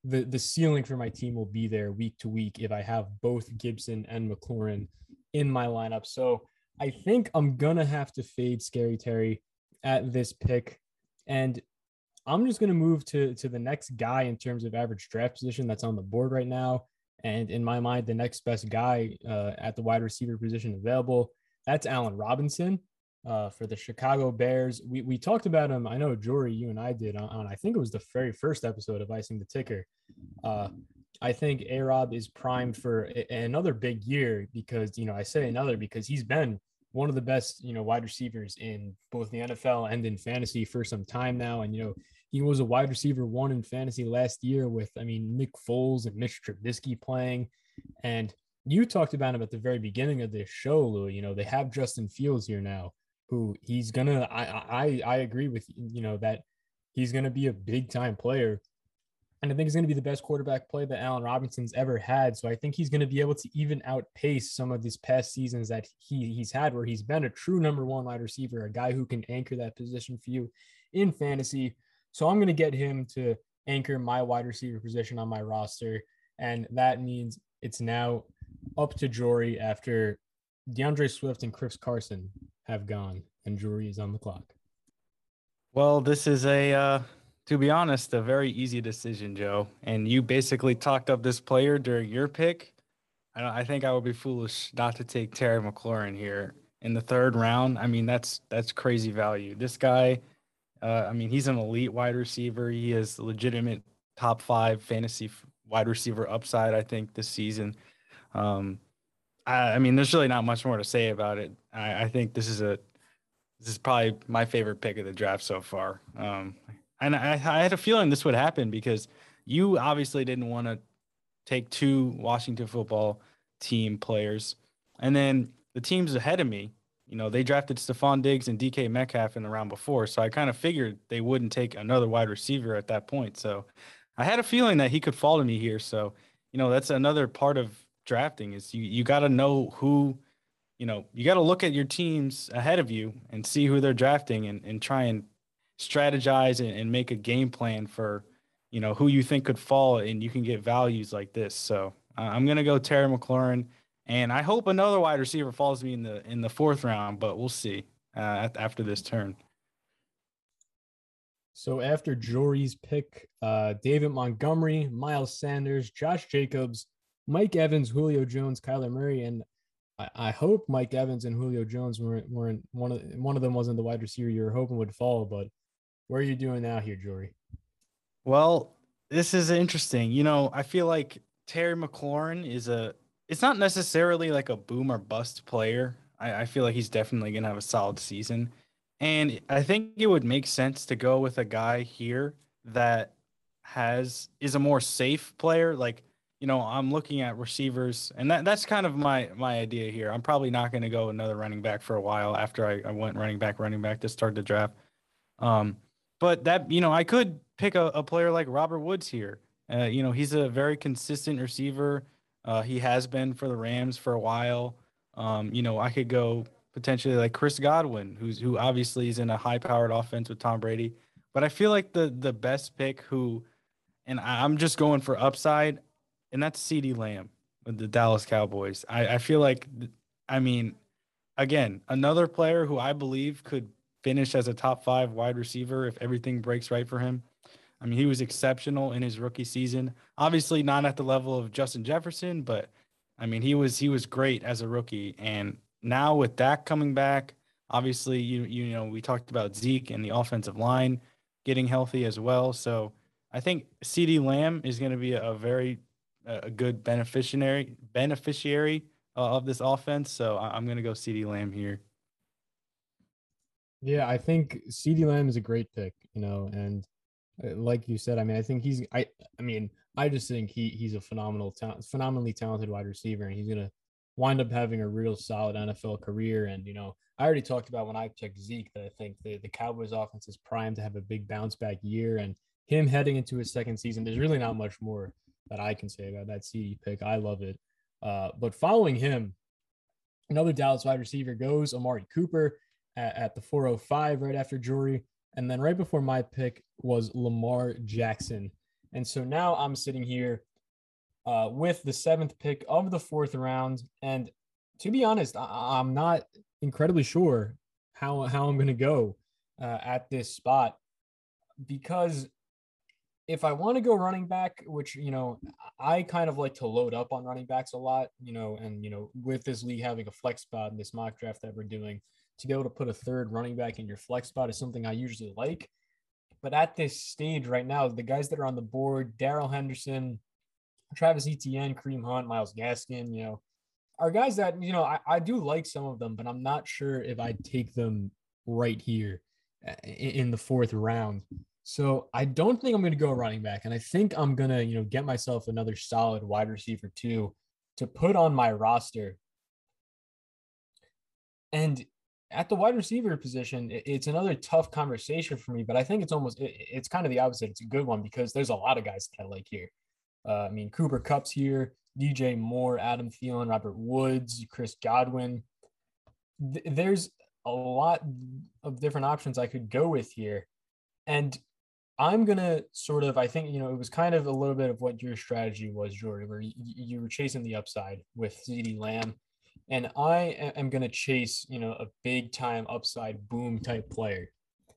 the, the ceiling for my team will be there week to week if I have both Gibson and McLaurin in my lineup. So I think I'm going to have to fade Scary Terry at this pick. And I'm just going to move to, to the next guy in terms of average draft position that's on the board right now. And in my mind, the next best guy uh, at the wide receiver position available, that's Allen Robinson uh, for the Chicago Bears. We, we talked about him. I know, Jory, you and I did on, on I think it was the very first episode of Icing the Kicker. Uh, I think A Rob is primed for a, another big year because, you know, I say another because he's been one of the best, you know, wide receivers in both the NFL and in fantasy for some time now. And, you know, he was a wide receiver one in fantasy last year with, I mean, Nick Foles and Mitch Trubisky playing. And you talked about him at the very beginning of this show, Louis. You know, they have Justin Fields here now, who he's gonna. I I I agree with you know that he's gonna be a big time player, and I think he's gonna be the best quarterback play that Allen Robinson's ever had. So I think he's gonna be able to even outpace some of these past seasons that he he's had, where he's been a true number one wide receiver, a guy who can anchor that position for you in fantasy. So I'm gonna get him to anchor my wide receiver position on my roster, and that means it's now up to Jory after D'Andre Swift and Chris Carson have gone, and Jory is on the clock. Well, this is a, uh, to be honest, a very easy decision, Joe. And you basically talked up this player during your pick. I, I think I would be foolish not to take Terry McLaurin here in the third round. I mean, that's that's crazy value. This guy, uh, I mean, he's an elite wide receiver. He is legitimate top five fantasy wide receiver upside. I think this season. Um, I, I, mean, there's really not much more to say about it. I, I, think this is a this is probably my favorite pick of the draft so far. Um, and I, I had a feeling this would happen because you obviously didn't want to take two Washington football team players, and then the teams ahead of me. You know, they drafted Stefon Diggs and DK Metcalf in the round before, so I kind of figured they wouldn't take another wide receiver at that point. So I had a feeling that he could fall to me here. So, you know, that's another part of drafting is you you got to know who you know you got to look at your teams ahead of you and see who they're drafting and, and try and strategize and, and make a game plan for you know who you think could fall and you can get values like this so uh, i'm going to go terry mclaurin and i hope another wide receiver falls me in the in the fourth round but we'll see uh, after this turn so after Jory's pick, uh, David Montgomery, Miles Sanders, Josh Jacobs, Mike Evans, Julio Jones, Kyler Murray, and I, I hope Mike Evans and Julio Jones weren't weren't one of one of them wasn't the wide receiver you were hoping would fall. But where are you doing now here, Jory? Well, this is interesting. You know, I feel like Terry McLaurin is a. It's not necessarily like a boom or bust player. I, I feel like he's definitely gonna have a solid season, and I think it would make sense to go with a guy here that has is a more safe player. Like you know, I'm looking at receivers, and that, that's kind of my my idea here. I'm probably not going to go another running back for a while after I, I went running back, running back to start the draft. Um, but that you know, I could pick a, a player like Robert Woods here. Uh, you know, he's a very consistent receiver. Uh, he has been for the Rams for a while. Um, you know, I could go potentially like Chris Godwin, who's who obviously is in a high-powered offense with Tom Brady. But I feel like the the best pick who, and I'm just going for upside and that's CeeDee Lamb with the Dallas Cowboys. I, I feel like, I mean, again, another player who I believe could finish as a top five wide receiver if everything breaks right for him. I mean, he was exceptional in his rookie season. Obviously, not at the level of Justin Jefferson, but I mean, he was he was great as a rookie. And now with Dak coming back, obviously, you you know, we talked about Zeke and the offensive line getting healthy as well. So I think CeeDee Lamb is going to be a very a good beneficiary beneficiary uh, of this offense. So I'm going to go CeeDee Lamb here. Yeah, I think CeeDee Lamb is a great pick, you know, and uh, like you said, I mean, I think he's I I mean, I just think he he's a phenomenal talent, phenomenally talented wide receiver, and he's gonna wind up having a real solid NFL career. And you know, I already talked about when I picked Zeke that I think the the Cowboys offense is primed to have a big bounce back year, and him heading into his second season, there's really not much more that I can say about that CD pick. I love it. Uh, but following him, another Dallas wide receiver goes Amari Cooper at, at, the 405 right after Jory. And then right before my pick was Lamar Jackson. And so now I'm sitting here uh, with the seventh pick of the fourth round. And to be honest, I- am not incredibly sure how, how I'm going to go uh, at this spot because if I want to go running back, which you know, I kind of like to load up on running backs a lot, you know, and you know, with this league having a flex spot in this mock draft that we're doing, to be able to put a third running back in your flex spot is something I usually like. But at this stage right now, the guys that are on the board, Darrell Henderson, Travis Etienne, Kareem Hunt, Myles Gaskin, you know, are guys that you know I, I do like some of them, but I'm not sure if I'd take them right here uh, in the fourth round. So I don't think I'm going to go running back, and I think I'm going to you know get myself another solid wide receiver too to put on my roster. And at the wide receiver position, it's another tough conversation for me, but I think it's almost it's kind of the opposite. It's a good one because there's a lot of guys that I like here. Uh, I mean, Cooper Kupp's here, DJ Moore, Adam Thielen, Robert Woods, Chris Godwin. Th- there's a lot of different options I could go with here. And I'm gonna sort of, I think, you know, it was kind of a little bit of what your strategy was, Jory, where you, you were chasing the upside with CeeDee Lamb. And I am gonna chase, you know, a big time upside boom type player.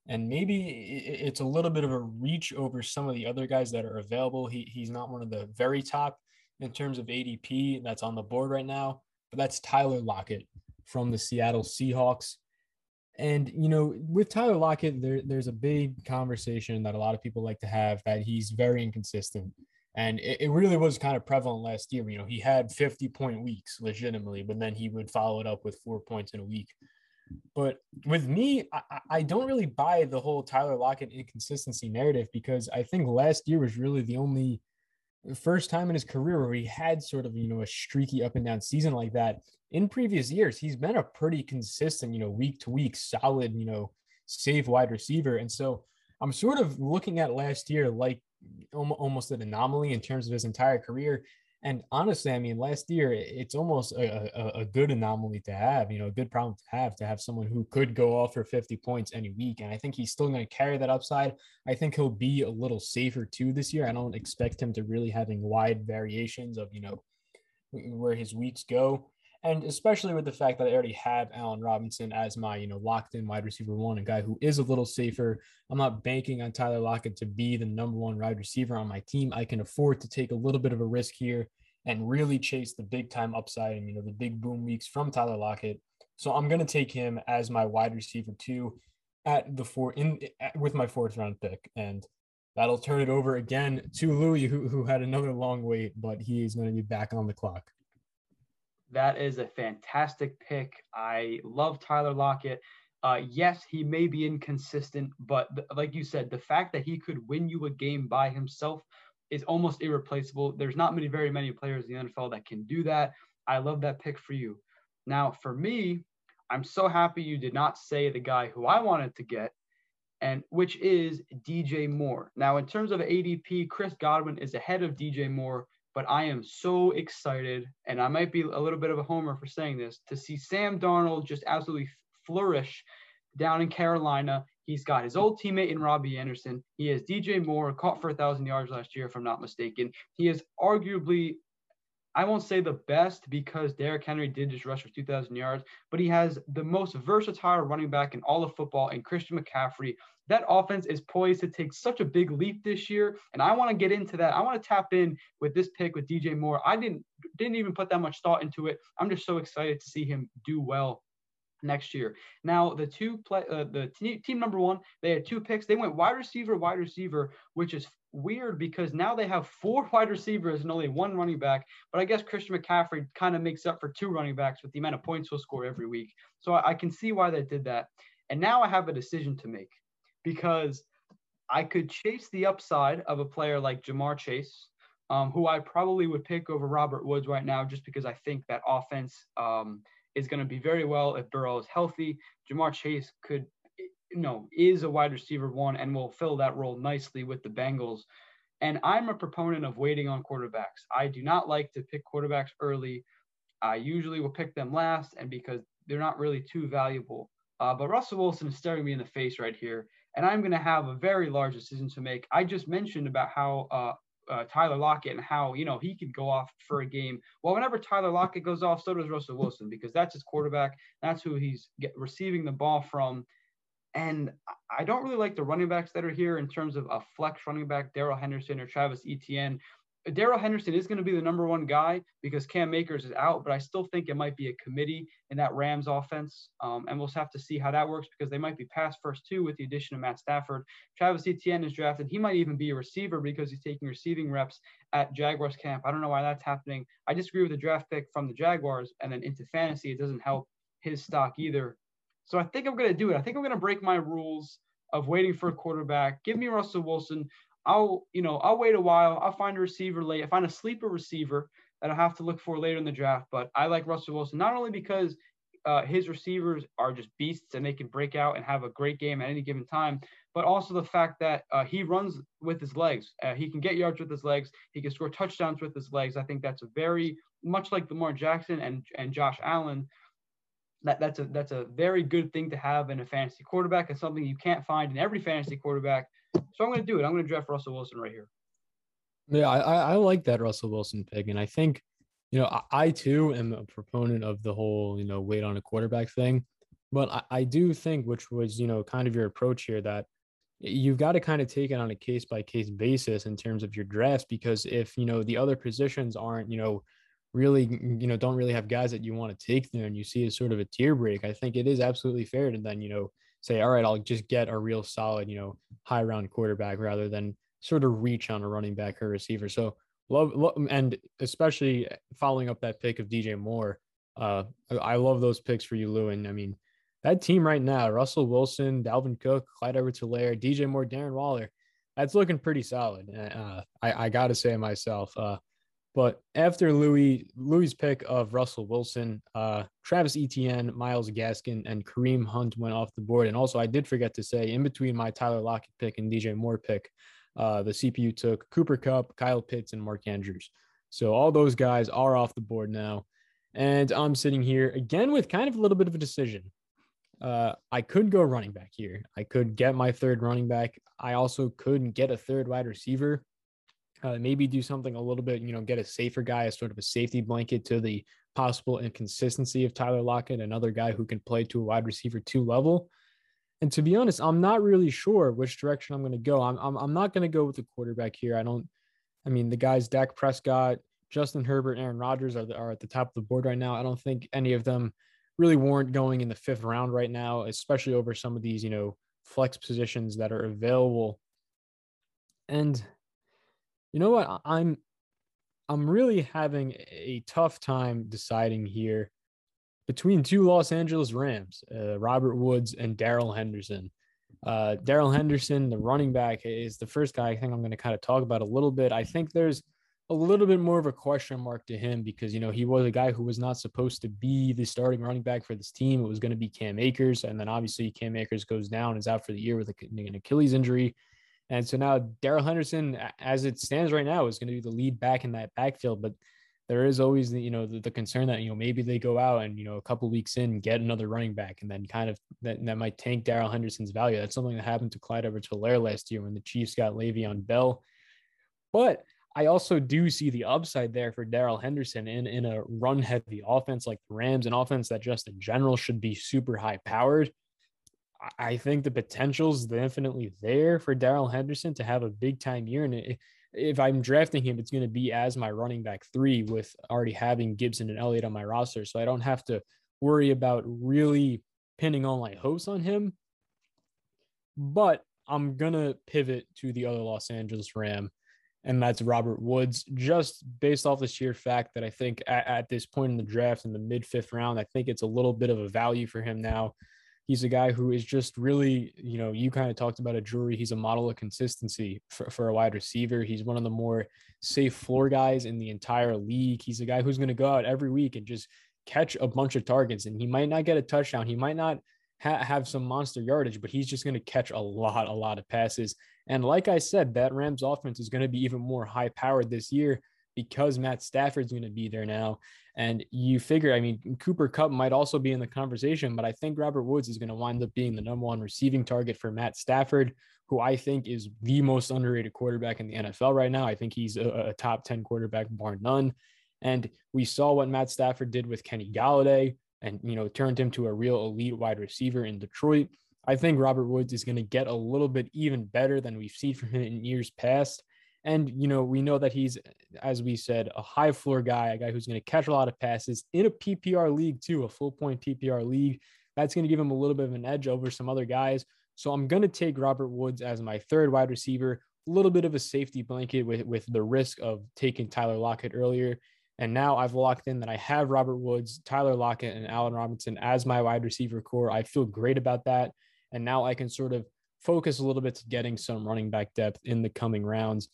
And maybe it's a little bit of a reach over some of the other guys that are available. He, he's not one of the very top in terms of ADP that's on the board right now, but that's Tyler Lockett from the Seattle Seahawks. And you know, with Tyler Lockett, there, there's a big conversation that a lot of people like to have that he's very inconsistent. And it, it really was kind of prevalent last year. You know, he had 50 point weeks legitimately, but then he would follow it up with four points in a week. But with me, I, I, don't really buy the whole Tyler Lockett inconsistency narrative because I think last year was really the only first time in his career where he had sort of, you know, a streaky up and down season like that. In previous years, he's been a pretty consistent, you know, week to week, solid, you know, safe wide receiver. And so I'm sort of looking at last year like almost an anomaly in terms of his entire career. And honestly, I mean, last year it's almost a, a, a, good anomaly to have, you know, a good problem to have to have someone who could go off for 50 points any week. And I think he's still going to carry that upside. I think he'll be a little safer too this year. I don't expect him to really having wide variations of, you know, where his weeks go. And especially with the fact that I already have Allen Robinson as my, you know, locked in wide receiver one, a guy who is a little safer. I'm not banking on Tyler Lockett to be the number one wide receiver on my team. I can afford to take a little bit of a risk here and really chase the big time upside and, you know, the big boom weeks from Tyler Lockett. So I'm going to take him as my wide receiver two at the four in at, with my fourth round pick. And that'll turn it over again to Louis, who, who had another long wait, but he is going to be back on the clock. That is a fantastic pick. I love Tyler Lockett. Uh, yes, he may be inconsistent, but th- like you said, the fact that he could win you a game by himself is almost irreplaceable. There's not many, very many players in the NFL that can do that. I love that pick for you. Now, for me, I'm so happy you did not say the guy who I wanted to get, and which is DJ Moore. Now, in terms of ADP, Chris Godwin is ahead of DJ Moore but I am so excited, and I might be a little bit of a homer for saying this, to see Sam Darnold just absolutely flourish down in Carolina. He's got his old teammate in Robbie Anderson. He has DJ Moore caught for a thousand yards last year, if I'm not mistaken. He is arguably, I won't say the best because Derrick Henry did just rush for 2,000 yards, but he has the most versatile running back in all of football and Christian McCaffrey, that offense is poised to take such a big leap this year. And I want to get into that. I want to tap in with this pick with DJ Moore. I didn't didn't even put that much thought into it. I'm just so excited to see him do well next year. Now the two play uh, the team number one, they had two picks. They went wide receiver, wide receiver, which is weird because now they have four wide receivers and only one running back. But I guess Christian McCaffrey kind of makes up for two running backs with the amount of points he'll score every week. So I, I can see why they did that. And now I have a decision to make because I could chase the upside of a player like Ja'Marr Chase, um, who I probably would pick over Robert Woods right now, just because I think that offense um, is going to be very well if Burrow is healthy. Ja'Marr Chase could, you know, is a wide receiver one and will fill that role nicely with the Bengals. And I'm a proponent of waiting on quarterbacks. I do not like to pick quarterbacks early. I usually will pick them last, and because they're not really too valuable. Uh, but Russell Wilson is staring me in the face right here and I'm going to have a very large decision to make. I just mentioned about how uh, uh, Tyler Lockett and how you know he could go off for a game. Well, whenever Tyler Lockett goes off, so does Russell Wilson because that's his quarterback. That's who he's get, receiving the ball from. And I don't really like the running backs that are here in terms of a flex running back, Darrell Henderson or Travis Etienne. Darrell Henderson is going to be the number one guy because Cam Akers is out, but I still think it might be a committee in that Rams offense. Um, and we'll have to see how that works because they might be pass first too with the addition of Matt Stafford. Travis Etienne is drafted. He might even be a receiver because he's taking receiving reps at Jaguars camp. I don't know why that's happening. I disagree with the draft pick from the Jaguars and then into fantasy. It doesn't help his stock either. So I think I'm going to do it. I think I'm going to break my rules of waiting for a quarterback. Give me Russell Wilson. I'll, you know, I'll wait a while. I'll find a receiver late. I find a sleeper receiver that I'll have to look for later in the draft. But I like Russell Wilson not only because uh, his receivers are just beasts and they can break out and have a great game at any given time, but also the fact that uh, he runs with his legs. Uh, he can get yards with his legs. He can score touchdowns with his legs. I think that's a very much like Lamar Jackson and and Josh Allen. That, that's a that's a very good thing to have in a fantasy quarterback. It's something you can't find in every fantasy quarterback. So I'm going to do it. I'm going to draft Russell Wilson right here. Yeah, I, I like that Russell Wilson pick. And I think, you know, I, I, too am a proponent of the whole, you know, wait on a quarterback thing. But I, I do think, which was, you know, kind of your approach here, that you've got to kind of take it on a case by case basis in terms of your drafts. Because if, you know, the other positions aren't, you know, really, you know, don't really have guys that you want to take there and you see as sort of a tier break, I think it is absolutely fair to then, you know, say, all right, I'll just get a real solid, you know, high round quarterback rather than sort of reach on a running back or receiver. So love, love and especially following up that pick of DJ Moore. Uh, I love those picks for you, Louis. I mean, that team right now, Russell Wilson, Dalvin Cook, Clyde Edwards-Helaire, DJ Moore, Darren Waller, that's looking pretty solid. Uh, I, I got to say myself, uh, but after Louis Louis' pick of Russell Wilson, uh, Travis Etienne, Myles Gaskin, and Kareem Hunt went off the board. And also, I did forget to say, in between my Tyler Lockett pick and DJ Moore pick, uh, the CPU took Cooper Kupp, Kyle Pitts, and Mark Andrews. So all those guys are off the board now. And I'm sitting here again with kind of a little bit of a decision. Uh, I could go running back here. I could get my third running back. I also could get a third wide receiver uh, maybe do something a little bit, you know, get a safer guy as sort of a safety blanket to the possible inconsistency of Tyler Lockett, another guy who can play to a wide receiver two level. And to be honest, I'm not really sure which direction I'm going to go. I'm, I'm, I'm not going to go with the quarterback here. I don't, I mean, the guys, Dak Prescott, Justin Herbert, Aaron Rodgers are, the, are at the top of the board right now. I don't think any of them really warrant going in the fifth round right now, especially over some of these, you know, flex positions that are available. And you know what? I'm I'm really having a tough time deciding here between two Los Angeles Rams, uh, Robert Woods and Darrell Henderson. Uh, Darrell Henderson, the running back, is the first guy I think I'm going to kind of talk about a little bit. I think there's a little bit more of a question mark to him because you know he was a guy who was not supposed to be the starting running back for this team. It was going to be Cam Akers, and then obviously Cam Akers goes down, is out for the year with an Achilles injury. And so now Darrell Henderson, as it stands right now, is going to be the lead back in that backfield. But there is always the, you know, the, the concern that, you know, maybe they go out and, you know, a couple weeks in, get another running back and then kind of that, that might tank Darrell Henderson's value. That's something that happened to Clyde Edwards Helaire last year when the Chiefs got Le'Veon Bell. But I also do see the upside there for Darrell Henderson in, in a run heavy offense like the Rams, an offense that just in general should be super high powered. I think the potential is infinitely there for Darrell Henderson to have a big time year. And if I'm drafting him, it's going to be as my running back three with already having Gibson and Elliott on my roster. So I don't have to worry about really pinning all my hopes on him. But I'm going to pivot to the other Los Angeles Ram, and that's Robert Woods, just based off the sheer fact that I think at, at this point in the draft, in the mid fifth round, I think it's a little bit of a value for him now he's a guy who is just really, you know, you kind of talked about a Jory. He's a model of consistency for, for a wide receiver. He's one of the more safe floor guys in the entire league. He's a guy who's going to go out every week and just catch a bunch of targets. And he might not get a touchdown. He might not ha- have some monster yardage, but he's just going to catch a lot, a lot of passes. And like I said, that Rams offense is going to be even more high powered this year because Matt Stafford's going to be there now. And you figure, I mean, Cooper Kupp might also be in the conversation, but I think Robert Woods is going to wind up being the number one receiving target for Matt Stafford, who I think is the most underrated quarterback in the NFL right now. I think he's a, a top 10 quarterback, bar none. And we saw what Matt Stafford did with Kenny Golladay and, you know, turned him to a real elite wide receiver in Detroit. I think Robert Woods is going to get a little bit even better than we've seen from him in years past. And, you know, we know that he's, as we said, a high floor guy, a guy who's going to catch a lot of passes in a PPR league, too, a full point PPR league. That's going to give him a little bit of an edge over some other guys. So I'm going to take Robert Woods as my third wide receiver, a little bit of a safety blanket with, with the risk of taking Tyler Lockett earlier. And now I've locked in that I have Robert Woods, Tyler Lockett, and Allen Robinson as my wide receiver core. I feel great about that. And now I can sort of focus a little bit to getting some running back depth in the coming rounds.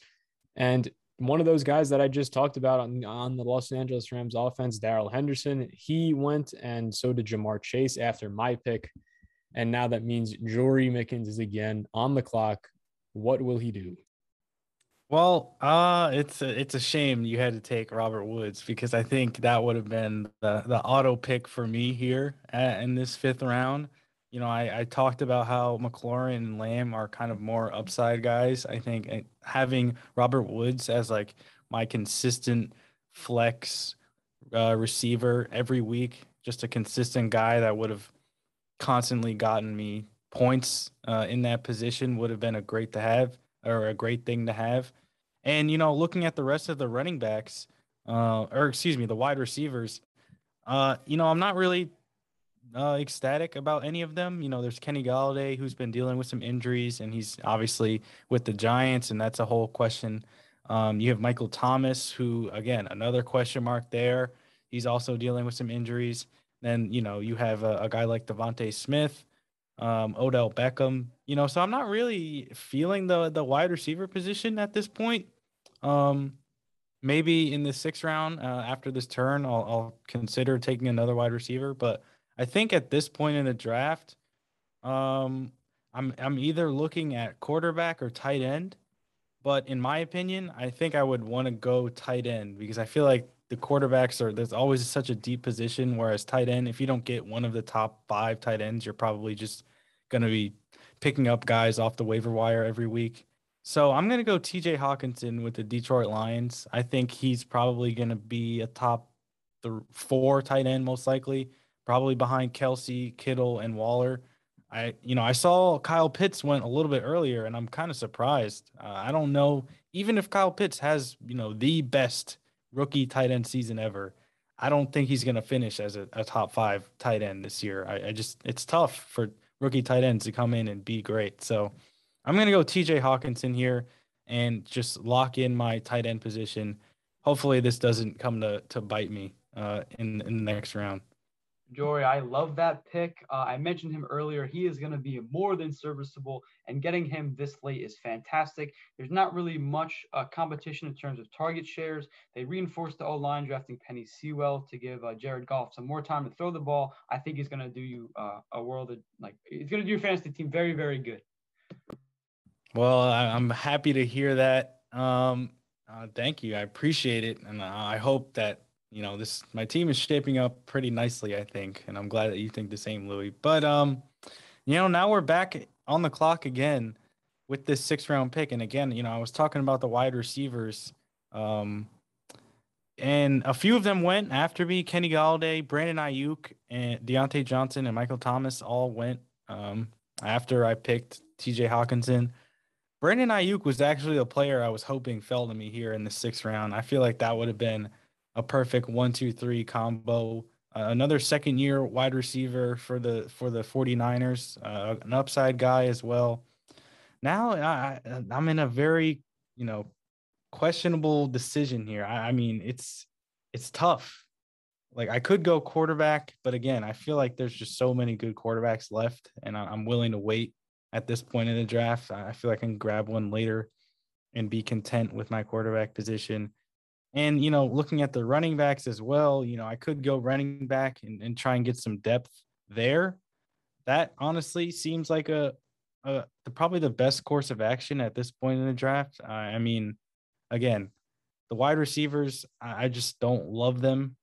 And one of those guys that I just talked about on, on the Los Angeles Rams offense, Darrell Henderson, he went and so did Ja'Marr Chase after my pick. And now that means Jory Mickens is again on the clock. What will he do? Well, uh, it's a, it's a shame you had to take Robert Woods because I think that would have been the, the auto pick for me here at, in this fifth round you know, I, I talked about how McLaurin and Lamb are kind of more upside guys. I think eh, having Robert Woods as like my consistent flex uh, receiver every week, just a consistent guy that would have constantly gotten me points uh, in that position would have been a great to have or a great thing to have. And you know, looking at the rest of the running backs, uh, or excuse me, the wide receivers, uh, you know, I'm not really uh, ecstatic about any of them. You know, there's Kenny Golladay who's been dealing with some injuries, and he's obviously with the Giants, and that's a whole question. Um, you have Michael Thomas, who again another question mark there. He's also dealing with some injuries. Then you know you have a, a guy like DeVonta Smith, um, Odell Beckham. You know, so I'm not really feeling the the wide receiver position at this point. Um, maybe in the sixth round uh, after this turn, I'll, I'll consider taking another wide receiver, but I think at this point in the draft, um, I'm I'm either looking at quarterback or tight end. But in my opinion, I think I would want to go tight end because I feel like the quarterbacks are there's always such a deep position. Whereas tight end, if you don't get one of the top five tight ends, you're probably just gonna be picking up guys off the waiver wire every week. So I'm gonna go TJ Hockenson with the Detroit Lions. I think he's probably gonna be a top the four tight end most likely probably behind Kelce, Kittle, and Waller. I, you know, I saw Kyle Pitts went a little bit earlier, and I'm kind of surprised. Uh, I don't know, even if Kyle Pitts has, you know, the best rookie tight end season ever, I don't think he's going to finish as a, a, top five tight end this year. I, I, just, it's tough for rookie tight ends to come in and be great. So I'm going to go TJ Hockenson here and just lock in my tight end position. Hopefully, this doesn't come to, to bite me uh, in, in the next round. Jory, I love that pick. Uh, I mentioned him earlier. He is going to be more than serviceable, and getting him this late is fantastic. There's not really much uh, competition in terms of target shares. They reinforced the O line, drafting Penei Sewell to give uh, Jared Goff some more time to throw the ball. I think he's going to do you uh, a world of like he's going to do your fantasy team very, very good. Well, I'm happy to hear that. Um, uh, thank you. I appreciate it, and I hope that you know, this my team is shaping up pretty nicely, I think, and I'm glad that you think the same, Louis. But um, you know, now we're back on the clock again with this six round pick, and again, you know, I was talking about the wide receivers, um, and a few of them went after me. Kenny Golladay, Brandon Aiyuk, and Diontae Johnson and Michael Thomas all went um after I picked T.J. Hockenson. Brandon Aiyuk was actually a player I was hoping fell to me here in the sixth round. I feel like that would have been a perfect one, two, three combo. Uh, another second year wide receiver for the for the 49ers, uh, an upside guy as well. Now I, I'm in a very, you know, questionable decision here. I, I mean, it's it's tough. Like I could go quarterback, but again, I feel like there's just so many good quarterbacks left, and I'm willing to wait at this point in the draft. I feel like I can grab one later and be content with my quarterback position. And, you know, looking at the running backs as well, you know, I could go running back and, and try and get some depth there. That honestly seems like a, a probably the best course of action at this point in the draft. I mean, again, the wide receivers, I, I just don't love them.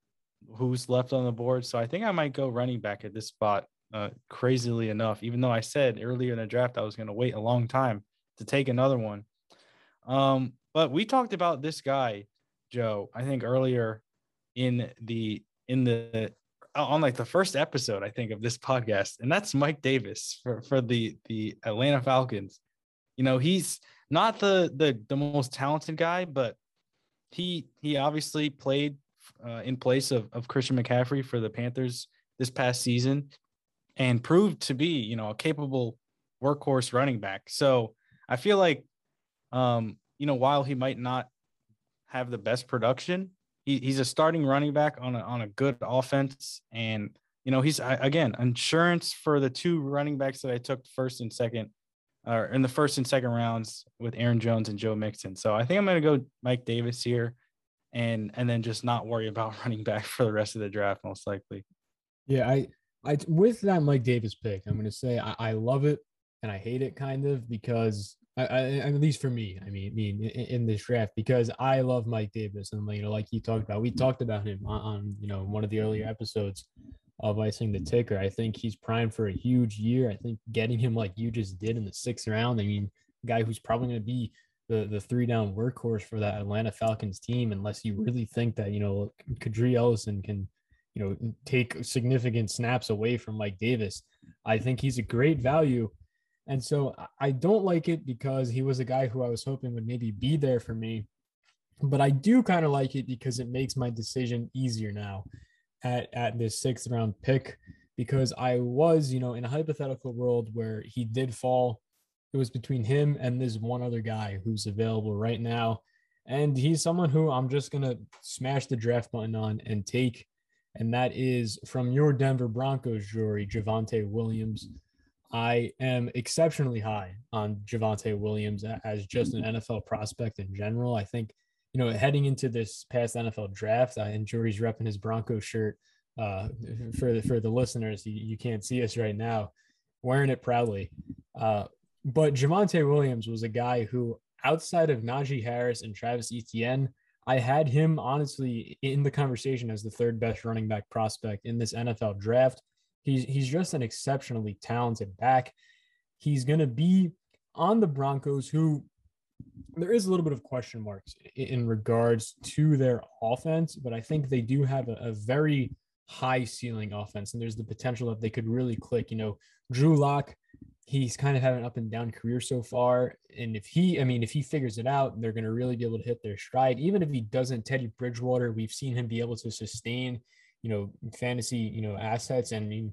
Who's left on the board? So I think I might go running back at this spot. Uh, crazily enough, even though I said earlier in the draft I was going to wait a long time to take another one. Um, but we talked about this guy Joe, I think earlier in the in the on like the first episode, I think of this podcast, and that's Mike Davis for for the the Atlanta Falcons. You know, he's not the the the most talented guy, but he he obviously played uh, in place of of Christian McCaffrey for the Panthers this past season, and proved to be you know a capable workhorse running back. So I feel like, um, you know, while he might not have the best production, he, he's a starting running back on a on a good offense, and you know he's again insurance for the two running backs that I took first and second, or in the first and second rounds with Aaron Jones and Joe Mixon. So I think I'm going to go Mike Davis here, and and then just not worry about running back for the rest of the draft most likely. Yeah, I I with that Mike Davis pick, I'm going to say I, I love it and I hate it kind of because I, I, at least for me, I mean, I mean, in, in, this draft, because I love Mike Davis, and you know, like you talked about, we mm-hmm. talked about him on, on you know one of the earlier mm-hmm. episodes of Icing the Kicker. I think he's primed for a huge year. I think getting him like you just did in the sixth round. I mean, guy who's probably going to be the the three down workhorse for that Atlanta Falcons team, unless you really think that you know Qadree Ollison can, you know, take significant snaps away from Mike Davis. I think he's a great value and so I don't like it because he was a guy who I was hoping would maybe be there for me. But I do kind of like it because it makes my decision easier now at, at this sixth round pick. Because I was, you know, in a hypothetical world where he did fall, it was between him and this one other guy who's available right now. And he's someone who I'm just going to smash the draft button on and take. And that is from your Denver Broncos Jory, Javonte Williams. I am exceptionally high on Javonte Williams as just an NFL prospect in general. I think, you know, heading into this past NFL draft, I and Jory's repping his Bronco shirt. Uh, for the, for the listeners, you, you can't see us right now, wearing it proudly. Uh, but Javonte Williams was a guy who, outside of Najee Harris and Travis Etienne, I had him honestly in the conversation as the third best running back prospect in this NFL draft. He's he's just an exceptionally talented back. He's going to be on the Broncos, who there is a little bit of question marks in regards to their offense, but I think they do have a, a very high ceiling offense, and there's the potential that they could really click. You know, Drew Lock, he's kind of had an up and down career so far, and if he, I mean, if he figures it out, they're going to really be able to hit their stride. Even if he doesn't, Teddy Bridgewater, we've seen him be able to sustain you know fantasy you know assets and I mean,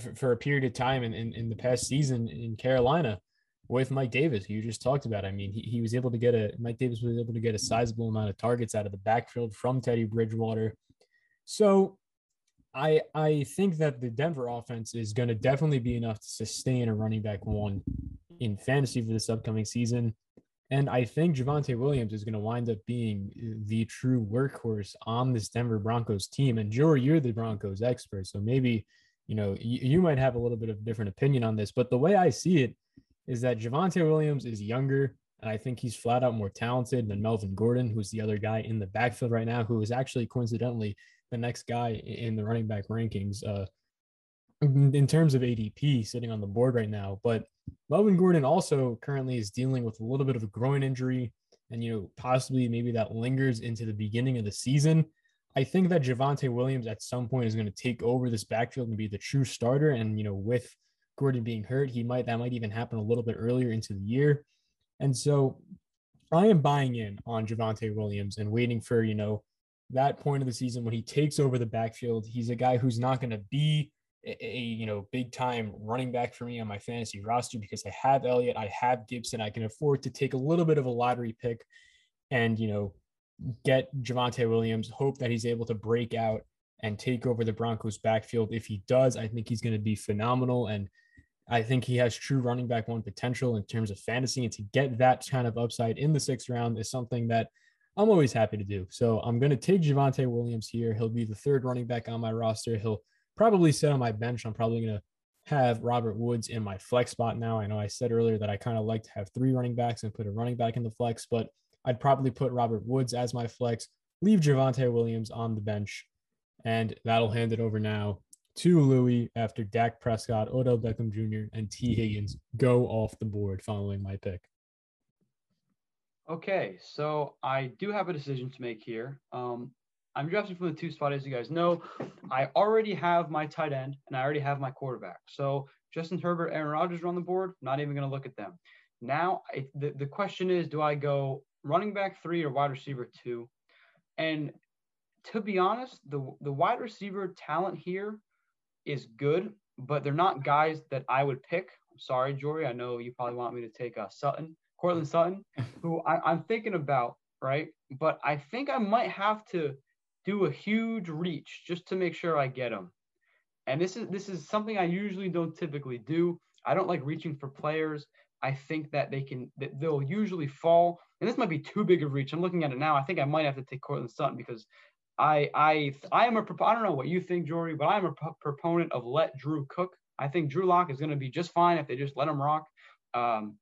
for, for, a period of time in, in, in, the past season in Carolina with Mike Davis, you just talked about. I mean, he, he was able to get a Mike Davis was able to get a sizable amount of targets out of the backfield from Teddy Bridgewater. So I I think that the Denver offense is going to definitely be enough to sustain a running back one in fantasy for this upcoming season. And I think Javonte Williams is going to wind up being the true workhorse on this Denver Broncos team. And Jory, you're the Broncos expert, so maybe you know you, you might have a little bit of different opinion on this. But the way I see it is that Javonte Williams is younger, and I think he's flat out more talented than Melvin Gordon, who's the other guy in the backfield right now, who is actually coincidentally the next guy in the running back rankings. Uh, in terms of ADP sitting on the board right now. But Melvin Gordon also currently is dealing with a little bit of a groin injury, and you know possibly maybe that lingers into the beginning of the season. I think that Javonte Williams at some point is going to take over this backfield and be the true starter. And you know, with Gordon being hurt, he might that might even happen a little bit earlier into the year. And so I am buying in on Javonte Williams and waiting for, you know, that point of the season when he takes over the backfield. He's a guy who's not going to be a, you know big time running back for me on my fantasy roster because I have Elliott, I have Gibson, I can afford to take a little bit of a lottery pick, and you know get Javonte Williams. Hope that he's able to break out and take over the Broncos backfield. If he does, I think he's going to be phenomenal and. I think he has true running back one potential in terms of fantasy, and to get that kind of upside in the sixth round is something that I'm always happy to do. So I'm going to take Javonte Williams here. He'll be the third running back on my roster. He'll probably sit on my bench. I'm probably going to have Robert Woods in my flex spot now. I know I said earlier that I kind of like to have three running backs and put a running back in the flex, but I'd probably put Robert Woods as my flex, leave Javonte Williams on the bench, and that'll hand it over now to Louis after Dak Prescott, Odell Beckham Jr., and Tee Higgins go off the board following my pick. Okay, so I do have a decision to make here. Um, I'm drafting from the two spot, as you guys know. I already have my tight end and I already have my quarterback. So Justin Herbert, Aaron Rodgers are on the board. Not even going to look at them. Now, it, the, the question is do I go running back three or wide receiver two? And to be honest, the, the wide receiver talent here is good, but they're not guys that I would pick. I'm sorry, Jory. I know you probably want me to take uh, Sutton, Courtland Sutton, who I, I'm thinking about, right? But I think I might have to do a huge reach just to make sure I get them. And this is this is something I usually don't typically do. I don't like reaching for players. I think that they can that they'll usually fall. And this might be too big of reach. I'm looking at it now. I think I might have to take Courtland Sutton because I I I am a I don't know what you think, Jory, but I'm a proponent of let Drew cook. I think Drew Lock is going to be just fine if they just let him rock. Um,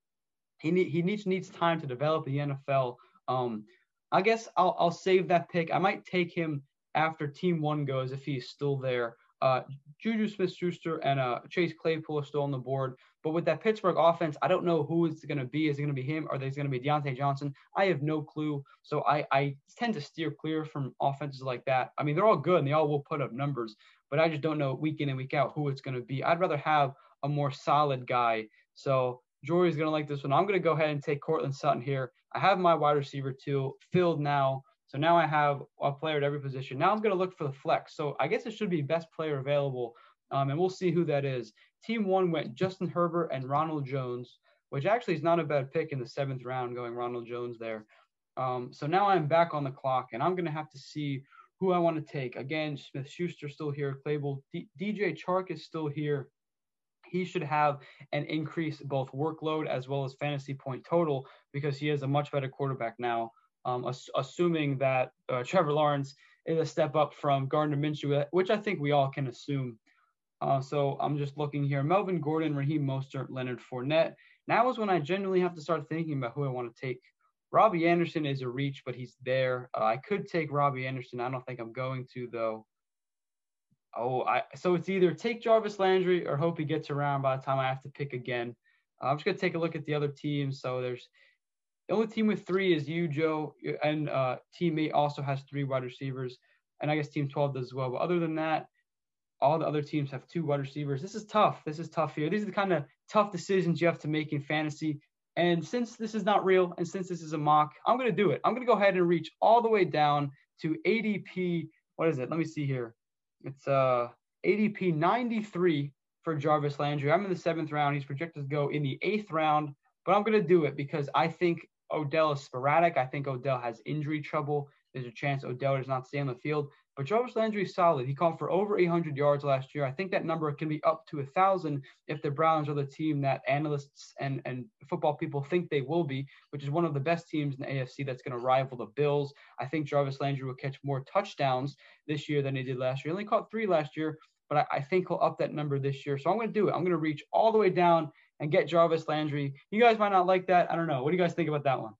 he he needs needs time to develop the NFL. Um, I guess I'll I'll save that pick. I might take him after Team One goes if he's still there. Uh, Juju Smith-Schuster and uh, Chase Claypool are still on the board. But with that Pittsburgh offense, I don't know who it's going to be. Is it going to be him or is it going to be Diontae Johnson? I have no clue. So I, I tend to steer clear from offenses like that. I mean, they're all good and they all will put up numbers, but I just don't know week in and week out who it's going to be. I'd rather have a more solid guy. So Jory's going to like this one. I'm going to go ahead and take Courtland Sutton here. I have my wide receiver two filled now. So now I have a player at every position. Now I'm going to look for the flex. So I guess it should be best player available. Um, and we'll see who that is. Team one went Justin Herbert and Ronald Jones, which actually is not a bad pick in the seventh round, going Ronald Jones there. Um, so now I'm back on the clock, and I'm going to have to see who I want to take. Again, Smith Schuster still here. Claypool, D- DJ Chark is still here. He should have an increase both workload as well as fantasy point total because he is a much better quarterback now um, ass- assuming that uh, Trevor Lawrence is a step up from Gardner Minshew, which I think we all can assume. Uh, so I'm just looking here. Melvin Gordon, Raheem Mostert, Leonard Fournette. Now is when I genuinely have to start thinking about who I want to take. Robbie Anderson is a reach, but he's there. Uh, I could take Robbie Anderson. I don't think I'm going to though. Oh, I so it's either take Jarvis Landry or hope he gets around by the time I have to pick again. Uh, I'm just gonna take a look at the other teams. So there's the only team with three is you, Joe, and uh, team eight also has three wide receivers, and I guess team 12 does as well. But other than that, all the other teams have two wide receivers. This is tough. This is tough here. These are the kind of tough decisions you have to make in fantasy. And since this is not real, and since this is a mock, I'm to do it. I'm to go ahead and reach all the way down to ADP. What is it? Let me see here. It's uh ADP 93 for Jarvis Landry. I'm in the seventh round. He's projected to go in the eighth round, but I'm going to do it because I think Odell is sporadic. I think Odell has injury trouble. There's a chance Odell does not stay on the field. But Jarvis Landry is solid. He called for over 800 yards last year. I think that number can be up to a thousand if the Browns are the team that analysts and and football people think they will be, which is one of the best teams in the AFC that's going to rival the Bills. I think Jarvis Landry will catch more touchdowns this year than he did last year. He only caught three last year, but I, I think he'll up that number this year. So I'm going to do it. I'm going to reach all the way down and get Jarvis Landry. You guys might not like that. I don't know. What do you guys think about that one?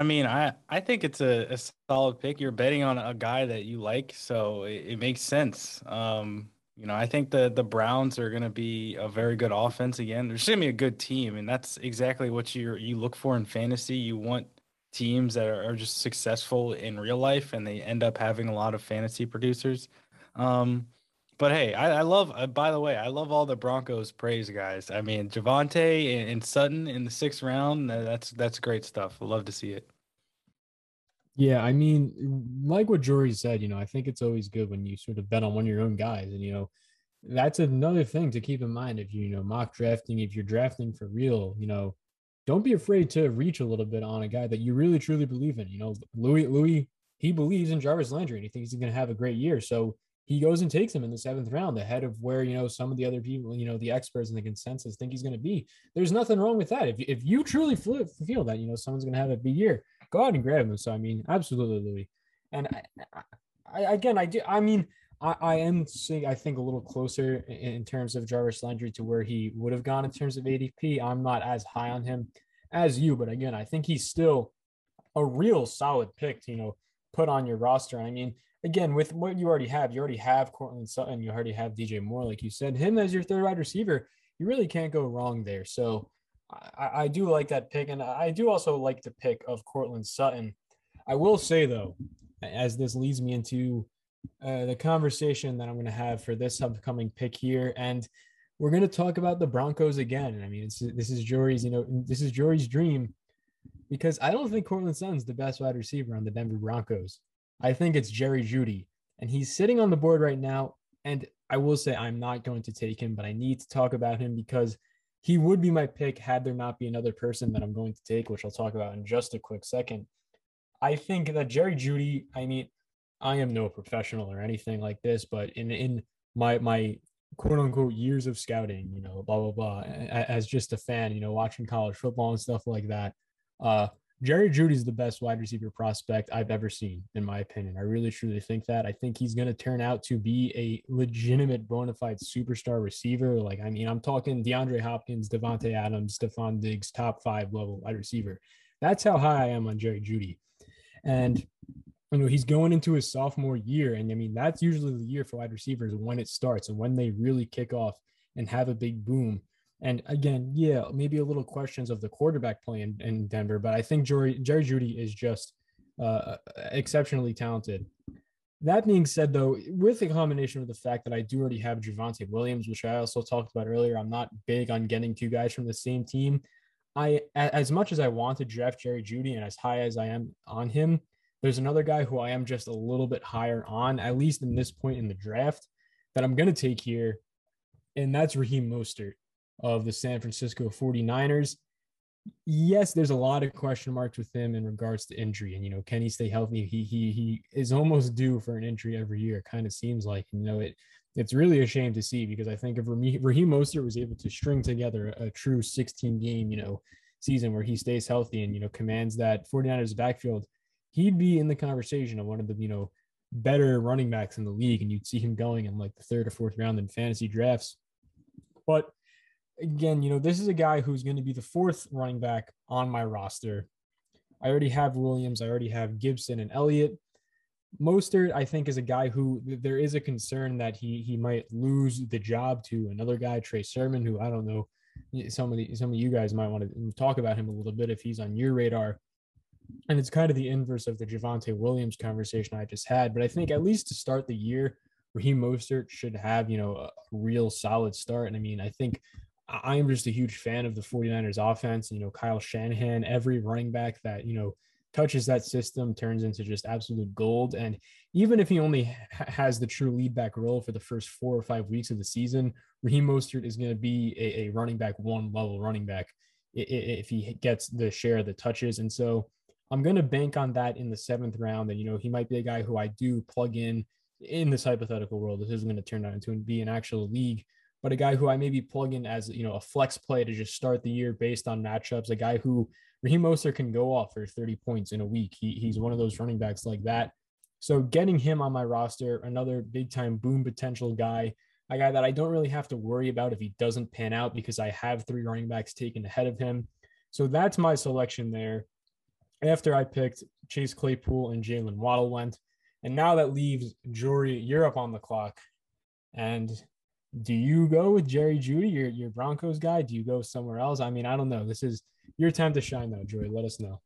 I mean, I, I think it's a, a solid pick. You're betting on a guy that you like, so it, it makes sense. Um, you know, I think the the Browns are going to be a very good offense again. They're going to be a good team, and that's exactly what you you look for in fantasy. You want teams that are, are, just successful in real life, and they end up having a lot of fantasy producers. Um, but hey, I, I love. Uh, by the way, I love all the Broncos praise guys. I mean, Javonte and, and Sutton in the sixth round. That's that's great stuff. I love to see it. Yeah, I mean, like what Jory said, you know, I think it's always good when you sort of bet on one of your own guys, and you know, that's another thing to keep in mind if you, you know mock drafting. If you're drafting for real, you know, don't be afraid to reach a little bit on a guy that you really truly believe in. You know, Louis Louis he believes in Jarvis Landry and he thinks he's going to have a great year. So he goes and takes him in the seventh round ahead of where you know some of the other people you know the experts and the consensus think he's going to be. There's nothing wrong with that. If, if you truly feel that you know someone's going to have a big year go out and grab him. So i mean absolutely. Louis and I, I, again i do i mean I, I am seeing i think a little closer in, in terms of jarvis landry to where he would have gone in terms of adp i'm not as high on him as you but again i think he's still a real solid pick to you know put on your roster. I mean again, with what you already have, you already have Courtland Sutton, you already have DJ Moore, like you said, him as your third wide receiver, you really can't go wrong there. So I, I do like that pick, and I do also like the pick of Courtland Sutton. I will say though, as this leads me into uh, the conversation that I'm going to have for this upcoming pick here, and we're going to talk about the Broncos again. I mean, this is Jory's, you know, this is Jory's dream because I don't think Courtland Sutton's the best wide receiver on the Denver Broncos. I think it's Jerry Jeudy, and he's sitting on the board right now. And I will say I'm not going to take him, but I need to talk about him because he would be my pick had there not be another person that I'm going to take, which I'll talk about in just a quick second. I think that Jerry Jeudy, I mean, I am no professional or anything like this, but in in my my quote unquote years of scouting, you know, blah blah blah, as just a fan, you know, watching college football and stuff like that. Uh, Jerry Jeudy is the best wide receiver prospect I've ever seen, in my opinion. I really truly think that. I think he's going to turn out to be a legitimate bona fide superstar receiver. Like, I mean, I'm talking DeAndre Hopkins, Davante Adams, Stefon Diggs, top five level wide receiver. That's how high I am on Jerry Jeudy. And you know, he's going into his sophomore year. And I mean, that's usually the year for wide receivers when it starts and when they really kick off and have a big boom. And again, yeah, maybe a little questions of the quarterback play in, in Denver, but I think Jerry, Jerry Jeudy is just uh, exceptionally talented. That being said, though, with the combination of the fact that I do already have Javonte Williams, which I also talked about earlier, I'm not big on getting two guys from the same team. I, as much as I want to draft Jerry Jeudy and as high as I am on him, there's another guy who I am just a little bit higher on, at least in this point in the draft, that I'm going to take here, and that's Raheem Mostert of the San Francisco 49ers. Yes, there's a lot of question marks with him in regards to injury, and you know, can he stay healthy? He he he is almost due for an injury every year. Kind of seems like you know it. It's really a shame to see because I think if Raheem Mostert was able to string together a true 16 game, you know, season where he stays healthy and you know commands that 49ers backfield he'd be in the conversation of one of the, you know, better running backs in the league. And you'd see him going in like the third or fourth round in fantasy drafts. But again, you know, this is a guy who's going to be the fourth running back on my roster. I already have Williams, I already have Gibson and Elliott. Mostert, I think, is a guy who there is a concern that he he might lose the job to another guy, Trey Sermon, who I don't know. Some of the some of you guys might want to talk about him a little bit if he's on your radar and it's kind of the inverse of the Javonte Williams conversation I just had. But I think at least to start the year, Raheem Mostert should have, you know, a real solid start. And I mean, I think I am just a huge fan of the 49ers offense. You know, Kyle Shanahan, every running back that, you know, touches that system turns into just absolute gold. And even if he only has the true lead back role for the first four or five weeks of the season, Raheem Mostert is going to be a, a running back one level running back if he gets the share of the touches. And so, I'm going to bank on that in the seventh round. And, you know, he might be a guy who I do plug in in this hypothetical world. This isn't going to turn out into be an actual league, but a guy who I maybe plug in as, you know, a flex play to just start the year based on matchups, a guy who Raheem Mostert can go off for 30 points in a week. He, he's one of those running backs like that. So getting him on my roster, another big time boom potential guy, a guy that I don't really have to worry about if he doesn't pan out because I have three running backs taken ahead of him. So that's my selection there after I picked Chase Claypool and Jalen Waddle went. And now that leaves Jory, up on the clock. And do you go with Jerry Jeudy, your, your Broncos guy? Do you go somewhere else? I mean, I don't know. This is your time to shine though, Jory. Let us know.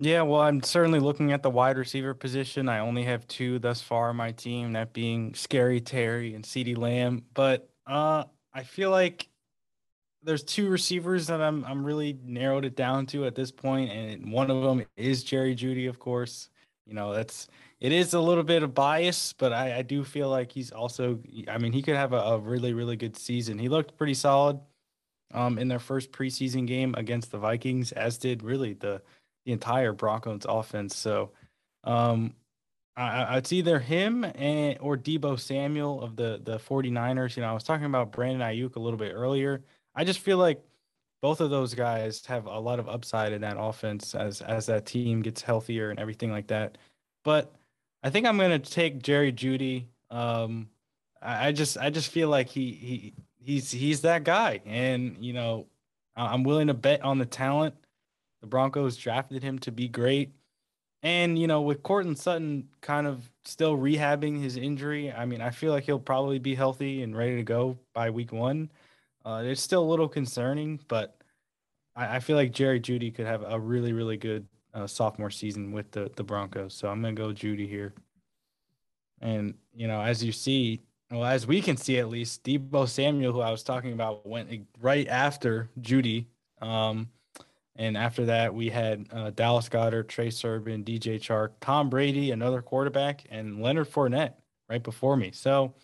Yeah, well, I'm certainly looking at the wide receiver position. I only have two thus far on my team, that being Scary Terry and CeeDee Lamb. But uh, I feel like there's two receivers that I'm I'm really narrowed it down to at this point, and one of them is Jerry Jeudy, of course. You know, that's it is a little bit of bias, but I, I do feel like he's also I mean, he could have a, a really, really good season. He looked pretty solid um in their first preseason game against the Vikings, as did really the the entire Broncos offense. So um I, it's either him and or Deebo Samuel of the the 49ers. You know, I was talking about Brandon Aiyuk a little bit earlier. I just feel like both of those guys have a lot of upside in that offense as as that team gets healthier and everything like that. But I think I'm gonna take Jerry Jeudy. Um, I, I just I just feel like he he he's he's that guy, and you know I'm willing to bet on the talent. The Broncos drafted him to be great. And, you know, with Courtland Sutton kind of still rehabbing his injury, I mean, I feel like he'll probably be healthy and ready to go by week one. Uh, it's still a little concerning, but I, I, feel like Jerry Jeudy could have a really, really good uh, sophomore season with the, the Broncos. So I'm to go Jeudy here. And, you know, as you see, Well, as we can see, at least Deebo Samuel, who I was talking about, went right after Jeudy. Um, and after that, we had uh, Dallas Goedert, Trey Sermon, DJ Chark, Tom Brady, another quarterback, and Leonard Fournette right before me. So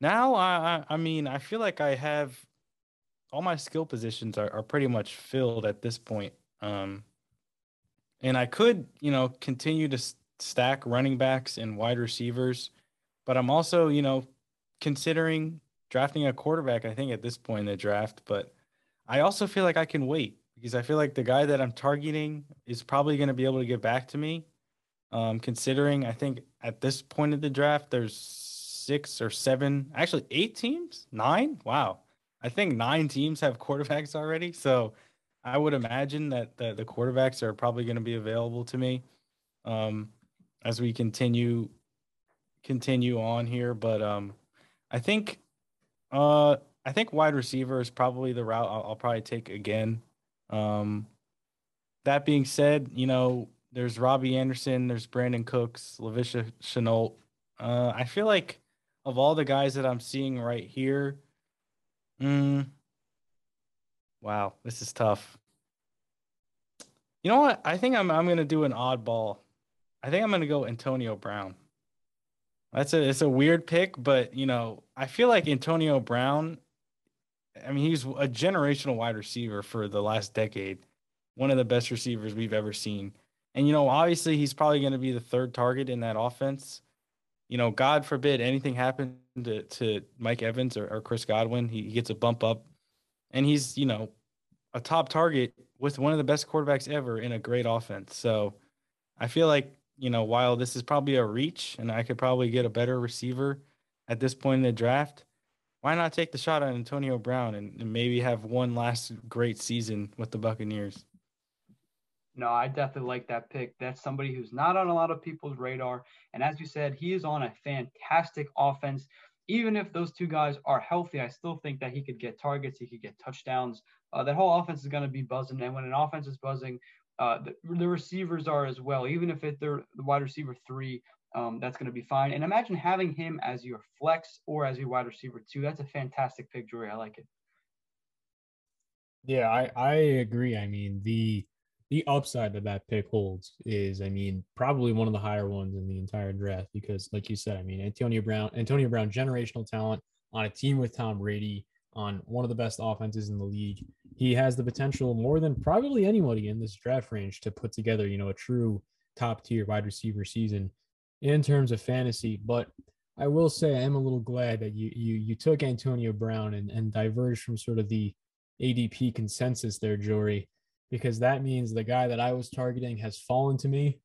now, I, I mean, I feel like I have all my skill positions are, are pretty much filled at this point. Um, and I could, you know, continue to stack running backs and wide receivers, but I'm also, you know, considering drafting a quarterback. I think at this point in the draft, but I also feel like I can wait because I feel like the guy that I'm targeting is probably going to be able to get back to me. Um, considering I think at this point of the draft, there's six or seven, actually eight teams, nine. Wow. I think nine teams have quarterbacks already. So I would imagine that the, the quarterbacks are probably going to be available to me um, as we continue continue on here. But um, I think uh, I think wide receiver is probably the route I'll, I'll probably take again. Um, that being said, you know, there's Robbie Anderson, there's Brandin Cooks, Laviska Shenault. Uh, I feel like of all the guys that I'm seeing right here, mm, wow, this is tough. You know what? I think I'm I'm gonna do an oddball. I think I'm gonna go Antonio Brown. That's a it's a weird pick, but you know, I feel like Antonio Brown I mean, he's a generational wide receiver for the last decade, one of the best receivers we've ever seen. And, you know, obviously he's probably to be the third target in that offense. You know, God forbid anything happened to, to Mike Evans or, or Chris Godwin, he, he gets a bump up. And he's, you know, a top target with one of the best quarterbacks ever in a great offense. So I feel like, you know, while this is probably a reach and I could probably get a better receiver at this point in the draft, why not take the shot on Antonio Brown and, and maybe have one last great season with the Buccaneers? No, I definitely like that pick. That's somebody who's not on a lot of people's radar. And as you said, he is on a fantastic offense. Even if those two guys are healthy, I still think that he could get targets, he could get touchdowns. Uh, that whole offense is going to be buzzing. And when an offense is buzzing, uh, the, the, receivers are as well. Even if it, they're the wide receiver three, um, that's going to be fine. And imagine having him as your flex or as your wide receiver too. That's a fantastic pick, Jory. I like it. Yeah, I, I agree. I mean, the the upside that that pick holds is, I mean, probably one of the higher ones in the entire draft because, like you said, I mean, Antonio Brown, Antonio Brown, generational talent on a team with Tom Brady on one of the best offenses in the league. He has the potential more than probably anybody in this draft range to put together, you know, a true top tier wide receiver season in terms of fantasy. But I will say I am a little glad that you you you took Antonio Brown and, and diverged from sort of the ADP consensus there, Jory, because that means the guy that I was targeting has fallen to me,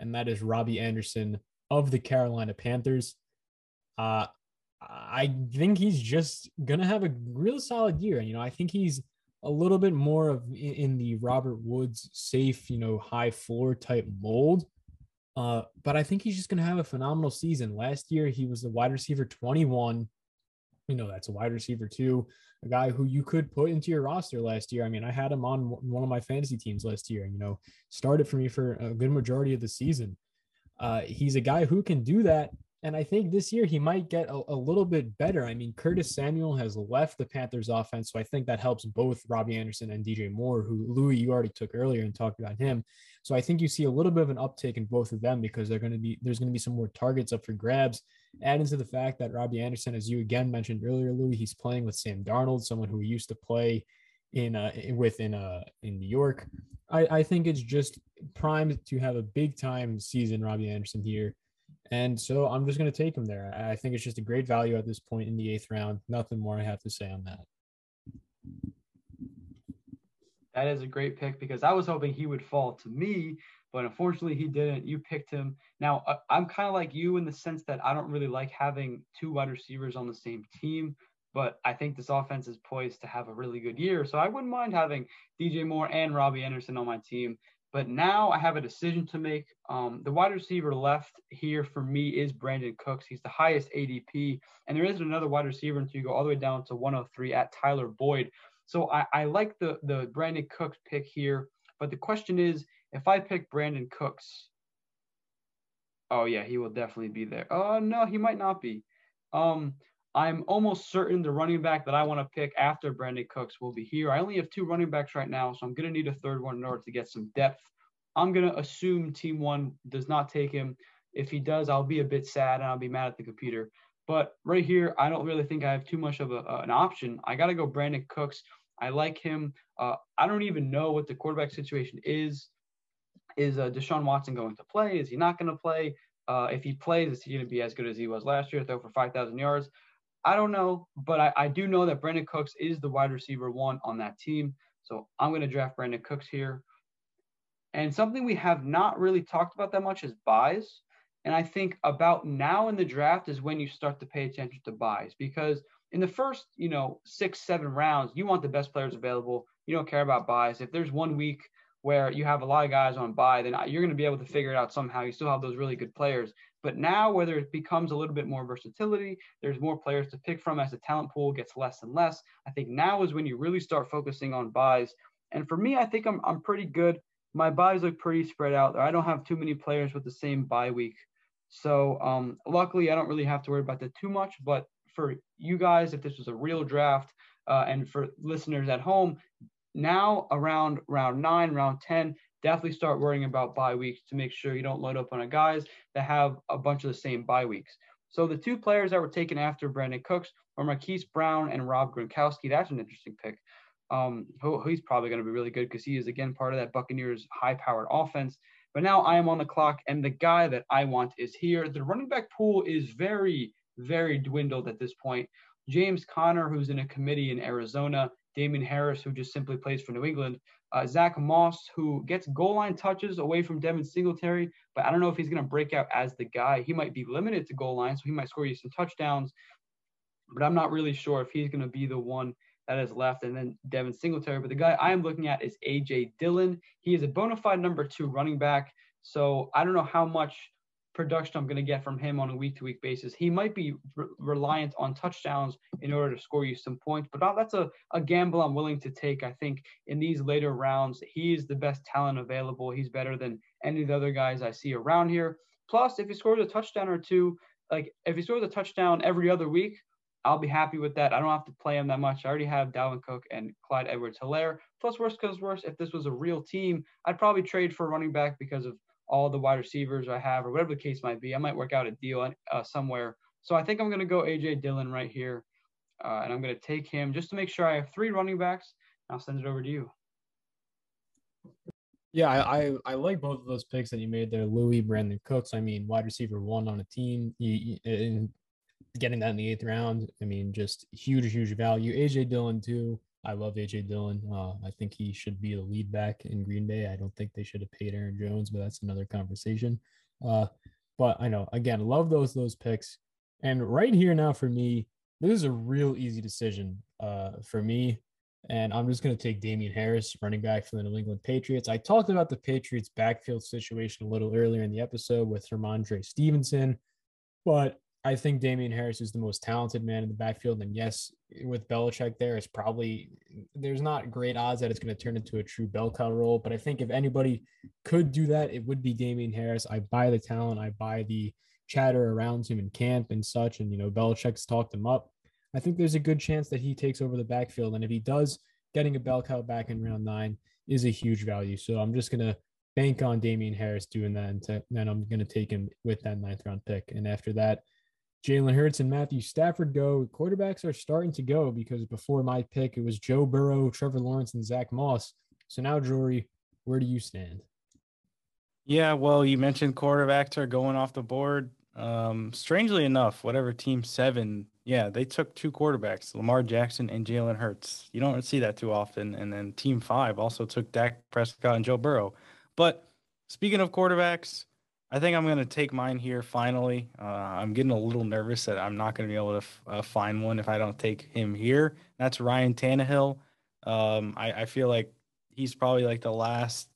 and that is Robbie Anderson of the Carolina Panthers. Uh, I think he's just gonna have a real solid year. You know, I think he's a little bit more of in the Robert Woods safe, you know, high floor type mold. Uh, but I think he's just to have a phenomenal season. Last year, he was the wide receiver 21. You know, that's a wide receiver too, a guy who you could put into your roster last year. I mean, I had him on one of my fantasy teams last year, and, you know, started for me for a good majority of the season. Uh, he's a guy who can do that and I think this year he might get a, a, little bit better. I mean, Curtis Samuel has left the Panthers offense. So I think that helps both Robbie Anderson and DJ Moore, who Louis, you already took earlier and talked about him. So I think you see a little bit of an uptake in both of them because they're going to be, there's going to be some more targets up for grabs. Add into the fact that Robbie Anderson, as you again mentioned earlier, Louis, he's playing with Sam Darnold, someone who used to play in uh with in uh in New York. I, I think it's just primed to have a big time season, Robbie Anderson here. And so I'm just going to take him there. I think it's just a great value at this point in the eighth round. Nothing more I have to say on that. That is a great pick because I was hoping he would fall to me, but unfortunately he didn't. You picked him. Now, I'm kind of like you in the sense that I don't really like having two wide receivers on the same team, but I think this offense is poised to have a really good year. So I wouldn't mind having DJ Moore and Robbie Anderson on my team. But now I have a decision to make. Um, the wide receiver left here for me is Brandin Cooks. He's the highest ADP, and there isn't another wide receiver until you go all the way down to 103 at Tyler Boyd. So I, I like the the Brandin Cooks pick here. But the question is, if I pick Brandin Cooks, oh yeah, he will definitely be there. Oh no, he might not be. Um, I'm almost certain the running back that I want to pick after Brandin Cooks will be here. I only have two running backs right now, so I'm going to need a third one in order to get some depth. I'm going to assume team one does not take him. If he does, I'll be a bit sad and I'll be mad at the computer. But right here, I don't really think I have too much of a, uh, an option. I got to go Brandin Cooks. I like him. Uh, I don't even know what the quarterback situation is. Is uh, Deshaun Watson going to play? Is he not going to play? Uh, if he plays, is he going to be as good as he was last year, throw for 5,000 yards? I don't know, but I, I do know that Brandin Cooks is the wide receiver one on that team. So I'm going to draft Brandin Cooks here. And something we have not really talked about that much is byes. And I think about now in the draft is when you start to pay attention to byes because in the first, you know, six, seven rounds, you want the best players available. You don't care about byes. If there's one week where you have a lot of guys on bye, then you're going to be able to figure it out somehow. You still have those really good players. But now, whether it becomes a little bit more versatility, there's more players to pick from as the talent pool gets less and less. I think now is when you really start focusing on byes. And for me, I think I'm, I'm pretty good. My byes look pretty spread out. there I don't have too many players with the same bye week. So um, luckily, I don't really have to worry about that too much. But for you guys, if this was a real draft, uh, and for listeners at home, now around round nine, round 10, definitely start worrying about bye weeks to make sure you don't load up on a guys that have a bunch of the same bye weeks. So the two players that were taken after Brandin Cooks were Marquise Brown and Rob Gronkowski. That's an interesting pick. Um, he's probably going to be really good because he is again part of that Buccaneers high-powered offense. But now I am on the clock, and the guy that I want is here. The running back pool is very, very dwindled at this point. James Conner, who's in a committee in Arizona, Damien Harris, who just simply plays for New England, uh, Zach Moss, who gets goal line touches away from Devin Singletary, but I don't know if he's going to break out as the guy. He might be limited to goal line, so he might score you some touchdowns, but I'm not really sure if he's going to be the one that is left. And then Devin Singletary, but the guy I am looking at is AJ Dillon. He is a bona fide number two running back. So I don't know how much production I'm going to get from him on a week to week basis. He might be re- reliant on touchdowns in order to score you some points, but that's a, a gamble I'm willing to take. I think in these later rounds, he is the best talent available. He's better than any of the other guys I see around here. Plus, if he scores a touchdown or two, like if he scores a touchdown every other week, I'll be happy with that. I don't have to play him that much. I already have Dalvin Cook and Clyde Edwards Helaire. Plus, worst comes worse, if this was a real team, I'd probably trade for running back because of all the wide receivers I have, or whatever the case might be. I might work out a deal uh, somewhere. So I think I'm going to go AJ Dillon right here, uh, and I'm going to take him just to make sure I have three running backs. I'll send it over to you. Yeah, I, I, I like both of those picks that you made there, Louis, Brandin Cooks. I mean, wide receiver one on a team, you, getting that in the eighth round. I mean, just huge, huge value. AJ Dillon too. I love AJ Dillon. Uh, I think he should be the lead back in Green Bay. I don't think they should have paid Aaron Jones, but that's another conversation. Uh, but I know again, love those those picks. And right here now for me, this is a real easy decision uh, for me. And I'm just going to take Damien Harris, running back for the New England Patriots. I talked about the Patriots backfield situation a little earlier in the episode with Rhamondre Stevenson, but I think Damien Harris is the most talented man in the backfield. And yes, with Belichick there, it's probably there's not great odds that it's going to turn into a true bell cow role. But I think if anybody could do that, it would be Damien Harris. I buy the talent, I buy the chatter around him in camp and such. And you know, Belichick's talked him up. I think there's a good chance that he takes over the backfield. And if he does, getting a bell cow back in round nine is a huge value. So I'm just gonna bank on Damien Harris doing that, and to, then I'm gonna take him with that ninth round pick. And after that, Jalen Hurts and Matthew Stafford go. Quarterbacks are starting to go because before my pick, it was Joe Burrow, Trevor Lawrence, and Zach Moss. So now, Jory, where do you stand? Yeah, well, you mentioned quarterbacks are going off the board. Um, strangely enough, whatever team seven, yeah, they took two quarterbacks, Lamar Jackson and Jalen Hurts. You don't see that too often. And then team five also took Dak Prescott and Joe Burrow. But speaking of quarterbacks, I think I'm going to take mine here finally. Uh, I'm getting a little nervous that I'm not going to be able to f- uh, find one if I don't take him here. That's Ryan Tannehill. Um, I, I feel like he's probably like the last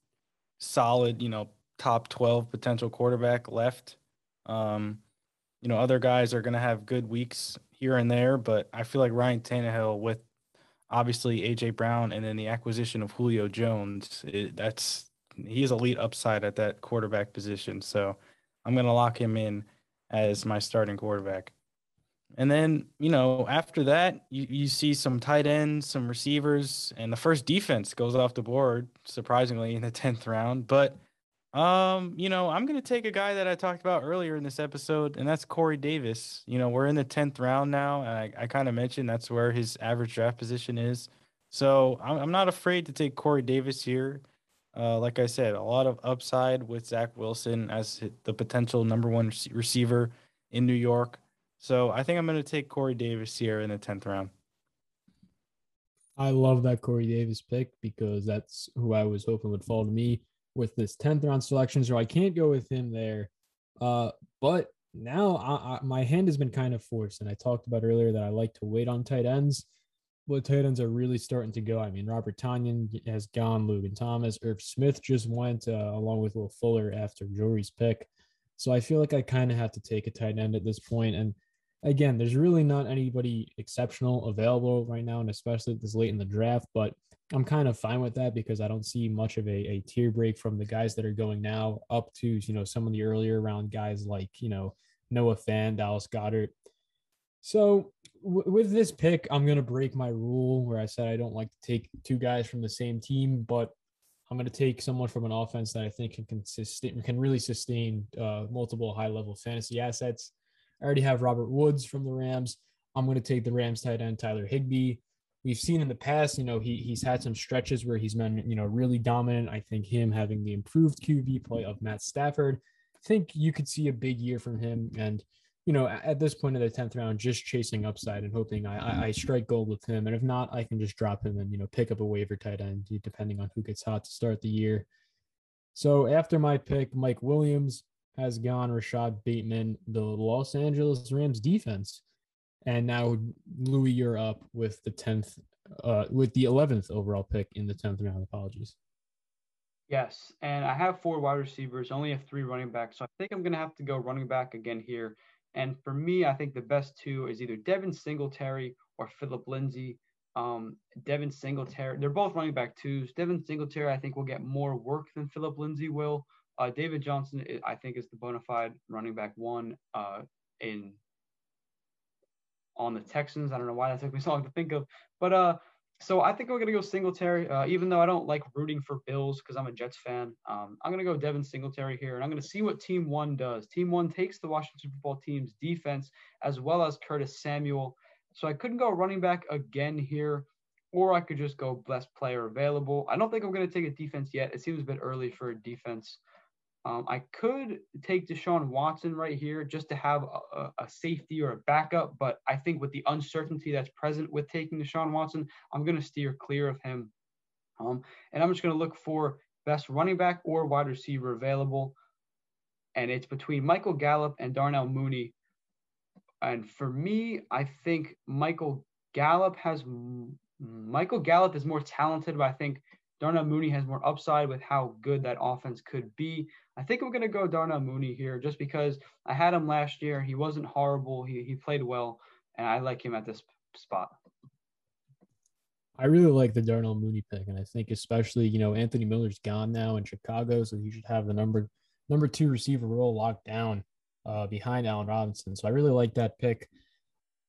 solid, you know, top 12 potential quarterback left. Um, you know, other guys are going to have good weeks here and there, but I feel like Ryan Tannehill with obviously AJ Brown and then the acquisition of Julio Jones, it, that's he has elite upside at that quarterback position. So I'm going to lock him in as my starting quarterback. And then, you know, after that, you, you see some tight ends, some receivers, and the first defense goes off the board, surprisingly, in the 10th round. But, um, you know, I'm going to take a guy that I talked about earlier in this episode, and that's Corey Davis. You know, we're in the 10th round now. And I, I kind of mentioned that's where his average draft position is. So I'm, I'm not afraid to take Corey Davis here. Uh, like I said, a lot of upside with Zach Wilson as the potential number one receiver in New York. So I think I'm going to take Corey Davis here in the 10th round. I love that Corey Davis pick because that's who I was hoping would fall to me with this 10th round selection. So I can't go with him there. Uh, but now I, I, my hand has been kind of forced. And I talked about earlier that I like to wait on tight ends. But tight ends are really starting to go. I mean, Robert Tonyan has gone, Logan Thomas, Irv Smith just went uh, along with Will Fuller after Jory's pick. So I feel like I kind of have to take a tight end at this point. And again, there's really not anybody exceptional available right now, and especially this late in the draft. But I'm kind of fine with that because I don't see much of a, a tier break from the guys that are going now up to you know some of the earlier round guys like you know Noah Fant, Dallas Goedert. So w- with this pick, I'm gonna break my rule where I said I don't like to take two guys from the same team, but I'm to take someone from an offense that I think can consist can really sustain uh, multiple high level fantasy assets. I already have Robert Woods from the Rams. I'm to take the Rams tight end Tyler Higbee. We've seen in the past, you know, he he's had some stretches where he's been, you know, really dominant. I think him having the improved QB play of Matt Stafford, I think you could see a big year from him. And you know, at this point in the tenth round, just chasing upside and hoping I, I strike gold with him. And if not, I can just drop him and you know pick up a waiver tight end depending on who gets hot to start the year. So after my pick, Mike Williams, has gone Rashod Bateman, the Los Angeles Rams defense. And now Louis, you're up with the 10th, uh, with the 11th overall pick in the 10th round. Apologies. Yes. And I have four wide receivers, only have three running backs. So I think I'm going to have to go running back again here. And for me, I think the best two is either Devin Singletary or Phillip Lindsay. Um, Devin Singletary, they're both running back twos. Devin Singletary, I think, will get more work than Phillip Lindsay will. Uh, David Johnson, I think, is the bona fide running back one uh, in on the Texans. I don't know why that took me so long to think of, but uh, so I think we're gonna go Singletary. Uh, even though I don't like rooting for Bills because I'm a Jets fan, um, I'm gonna go Devin Singletary here, and I'm gonna see what Team One does. Team One takes the Washington Football Team's defense as well as Curtis Samuel. So I couldn't go running back again here, or I could just go best player available. I don't think I'm gonna take a defense yet. It seems a bit early for a defense. Um, I could take Deshaun Watson right here just to have a, a, safety or a backup, but I think with the uncertainty that's present with taking Deshaun Watson, I'm going to steer clear of him. Um, and I'm just going to look for best running back or wide receiver available. And it's between Michael Gallup and Darnell Mooney. And for me, I think Michael Gallup has Michael Gallup is more talented, but I think Darnell Mooney has more upside with how good that offense could be. I think I'm going to go Darnell Mooney here just because I had him last year. He wasn't horrible. He, he played well, and I like him at this spot. I really like the Darnell Mooney pick, and I think especially you know Anthony Miller's gone now in Chicago, so he should have the number number two receiver role locked down uh, behind Allen Robinson. So I really like that pick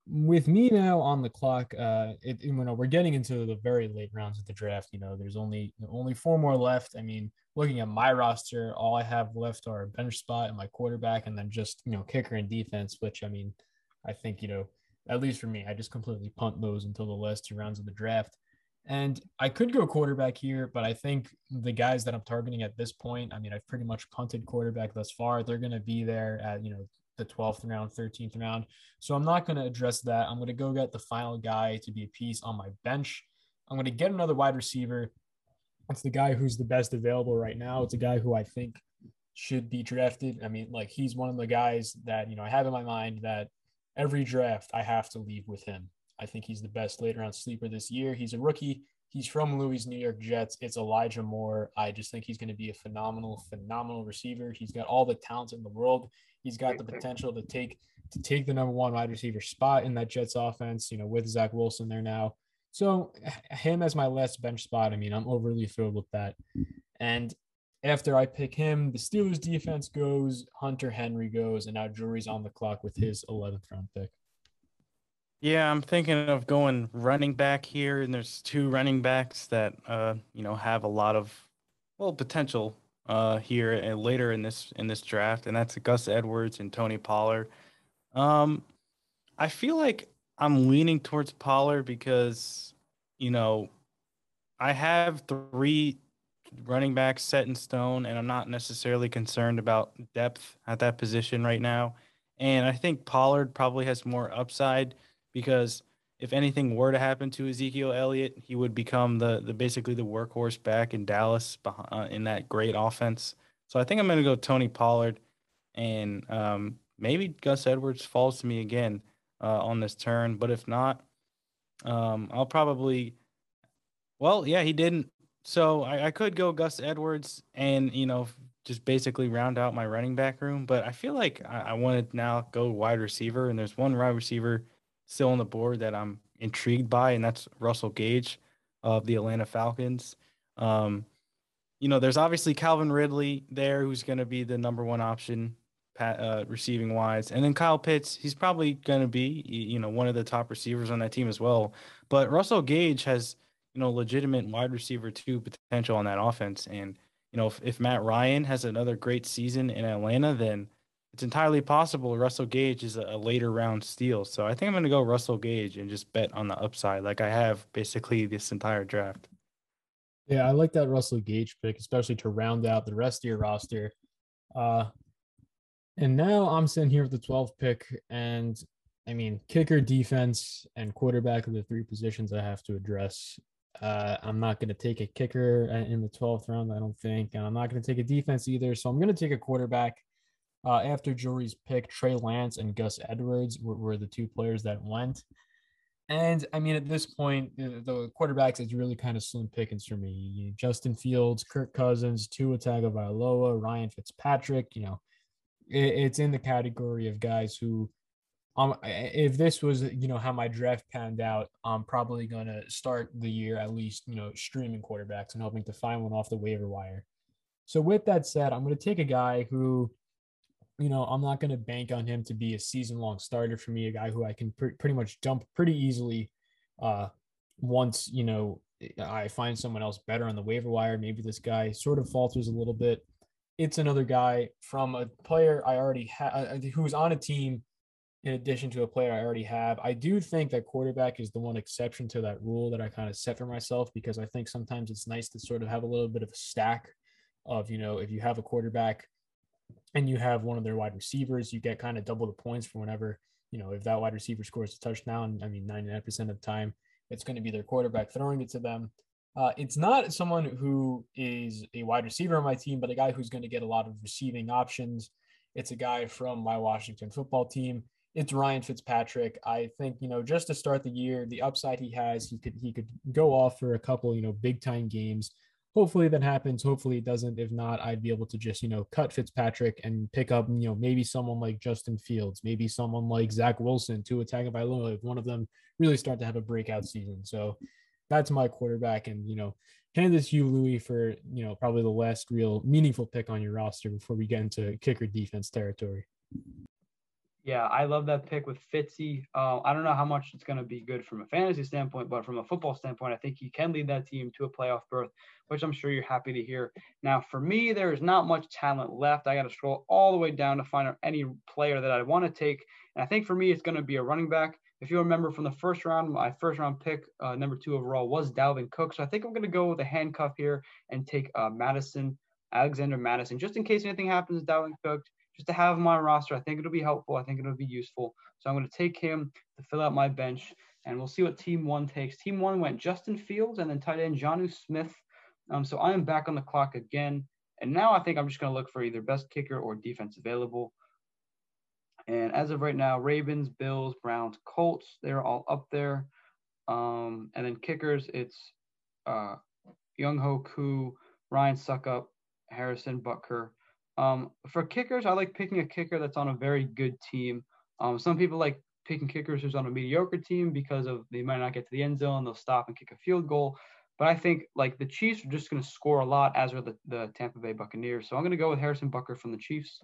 with me now on the clock, uh, it, you know, we're getting into the very late rounds of the draft. You know, there's only only four more left. I mean, looking at my roster, all I have left are bench spot and my quarterback, and then just you know kicker and defense. Which I mean, I think you know, at least for me, I just completely punt those until the last two rounds of the draft. And I could go quarterback here, but I think the guys that I'm targeting at this point, I mean, I've pretty much punted quarterback thus far. They're going to be there at, you know, the 12th round, 13th round. So I'm not going to address that. I'm going to go get the final guy to be a piece on my bench. I'm going to get another wide receiver. It's the guy who's the best available right now. It's a guy who I think should be drafted. I mean, like he's one of the guys that, you know, I have in my mind that every draft I have to leave with him. I think he's the best later round sleeper this year. He's a rookie. He's from Louis New York Jets. It's Elijah Moore. I just think he's going to be a phenomenal, phenomenal receiver. He's got all the talent in the world. He's got the potential to take to take the number one wide receiver spot in that Jets offense. You know, with Zach Wilson there now. So him as my last bench spot. I mean, I'm overly thrilled with that. And after I pick him, the Steelers defense goes, Hunter Henry goes, and now Jory's on the clock with his 11th round pick. Yeah, I'm thinking of going running back here, and there's two running backs that uh, you know have a lot of well potential uh, here and later in this in this draft, and that's Gus Edwards and Tony Pollard. Um, I feel like I'm leaning towards Pollard because you know I have three running backs set in stone, and I'm not necessarily concerned about depth at that position right now. And I think Pollard probably has more upside because if anything were to happen to Ezekiel Elliott, he would become the the basically the workhorse back in Dallas uh, in that great offense. So I think I'm going to go Tony Pollard, and um, maybe Gus Edwards falls to me again uh, on this turn. But if not, um, I'll probably. Well, yeah, he didn't. So I, I could go Gus Edwards and you know just basically round out my running back room. But I feel like I, I want to now go wide receiver, and there's one wide receiver still on the board that I'm intrigued by, and that's Russell Gage of the Atlanta Falcons. Um, you know, there's obviously Calvin Ridley there, who's going to be the number one option uh, receiving wise, and then Kyle Pitts. He's probably going to be, you know, one of the top receivers on that team as well. But Russell Gage has, you know, legitimate wide receiver two potential on that offense, and you know, if, if Matt Ryan has another great season in Atlanta, then it's entirely possible Russell Gage is a, later round steal. So I think I'm going to go Russell Gage and just bet on the upside, like I have basically this entire draft. Yeah, I like that Russell Gage pick, especially to round out the rest of your roster. Uh, and now I'm sitting here with the 12th pick, and I mean, kicker, defense, and quarterback are the three positions I have to address. Uh, I'm not going to take a kicker in the 12th round, I don't think, and I'm not going to take a defense either. So I'm going to take a quarterback. Uh, after Jory's pick, Trey Lance and Gus Edwards were, were, the two players that went. And I mean, at this point, the, quarterbacks is really kind of slim pickings for me. Justin Fields, Kirk Cousins, Tua Tagovailoa, Ryan Fitzpatrick. You know, it, it's in the category of guys who, um, if this was you know how my draft panned out, I'm probably gonna start the year at least you know streaming quarterbacks and hoping to find one off the waiver wire. So with that said, I'm gonna take a guy who you know, I'm not going to bank on him to be a season long starter for me, a guy who I can pr- pretty much dump pretty easily uh, once, you know, I find someone else better on the waiver wire. Maybe this guy sort of falters a little bit. It's another guy from a player I already have uh, uh, who's on a team in addition to a player I already have. I do think that quarterback is the one exception to that rule that I kind of set for myself because I think sometimes it's nice to sort of have a little bit of a stack of, you know, if you have a quarterback and you have one of their wide receivers, you get kind of double the points for whenever, you know, if that wide receiver scores a touchdown, I mean, 99% of the time, it's going to be their quarterback throwing it to them. Uh, it's not someone who is a wide receiver on my team, but a guy who's going to get a lot of receiving options. It's a guy from my Washington football team. It's Ryan Fitzpatrick. I think you know just to start the year, the upside he has, he could he could go off for a couple you know big time games hopefully that happens. Hopefully it doesn't. If not, I'd be able to just, you know, cut Fitzpatrick and pick up, you know, maybe someone like Justin Fields, maybe someone like Zach Wilson Tua Tagovailoa if one of them really start to have a breakout season. So that's my quarterback. And, you know, hand this you, Louis, for, you know, probably the last real meaningful pick on your roster before we get into kicker defense territory. Yeah, I love that pick with Fitzy. Uh, I don't know how much it's going to be good from a fantasy standpoint, but from a football standpoint, I think he can lead that team to a playoff berth, which I'm sure you're happy to hear. Now, for me, there is not much talent left. I got to scroll all the way down to find out any player that I want to take. And I think for me, it's going to be a running back. If you remember from the first round, my first round pick, uh, number two overall, was Dalvin Cook. So I think I'm going to go with a handcuff here and take uh, Mattison, Alexander Mattison, just in case anything happens to Dalvin Cook just to have on roster. I think it'll be helpful. I think it'll be useful. So I'm going to take him to fill out my bench, and we'll see what Team One takes. Team One went Justin Fields and then tight end Jonnu Smith. Um, so I am back on the clock again, and now I think I'm just going to look for either best kicker or defense available. And as of right now, Ravens, Bills, Browns, Colts, they're all up there. Um, and then kickers, it's uh, Younghoe Koo, Ryan Succop, Harrison Butker, um, for kickers, I like picking a kicker that's on a very good team. Um, some people like picking kickers who's on a mediocre team because of they might not get to the end zone, they'll stop and kick a field goal. But I think like the Chiefs are just going to score a lot, as are the, the Tampa Bay Buccaneers. So I'm going to go with Harrison Butker from the Chiefs.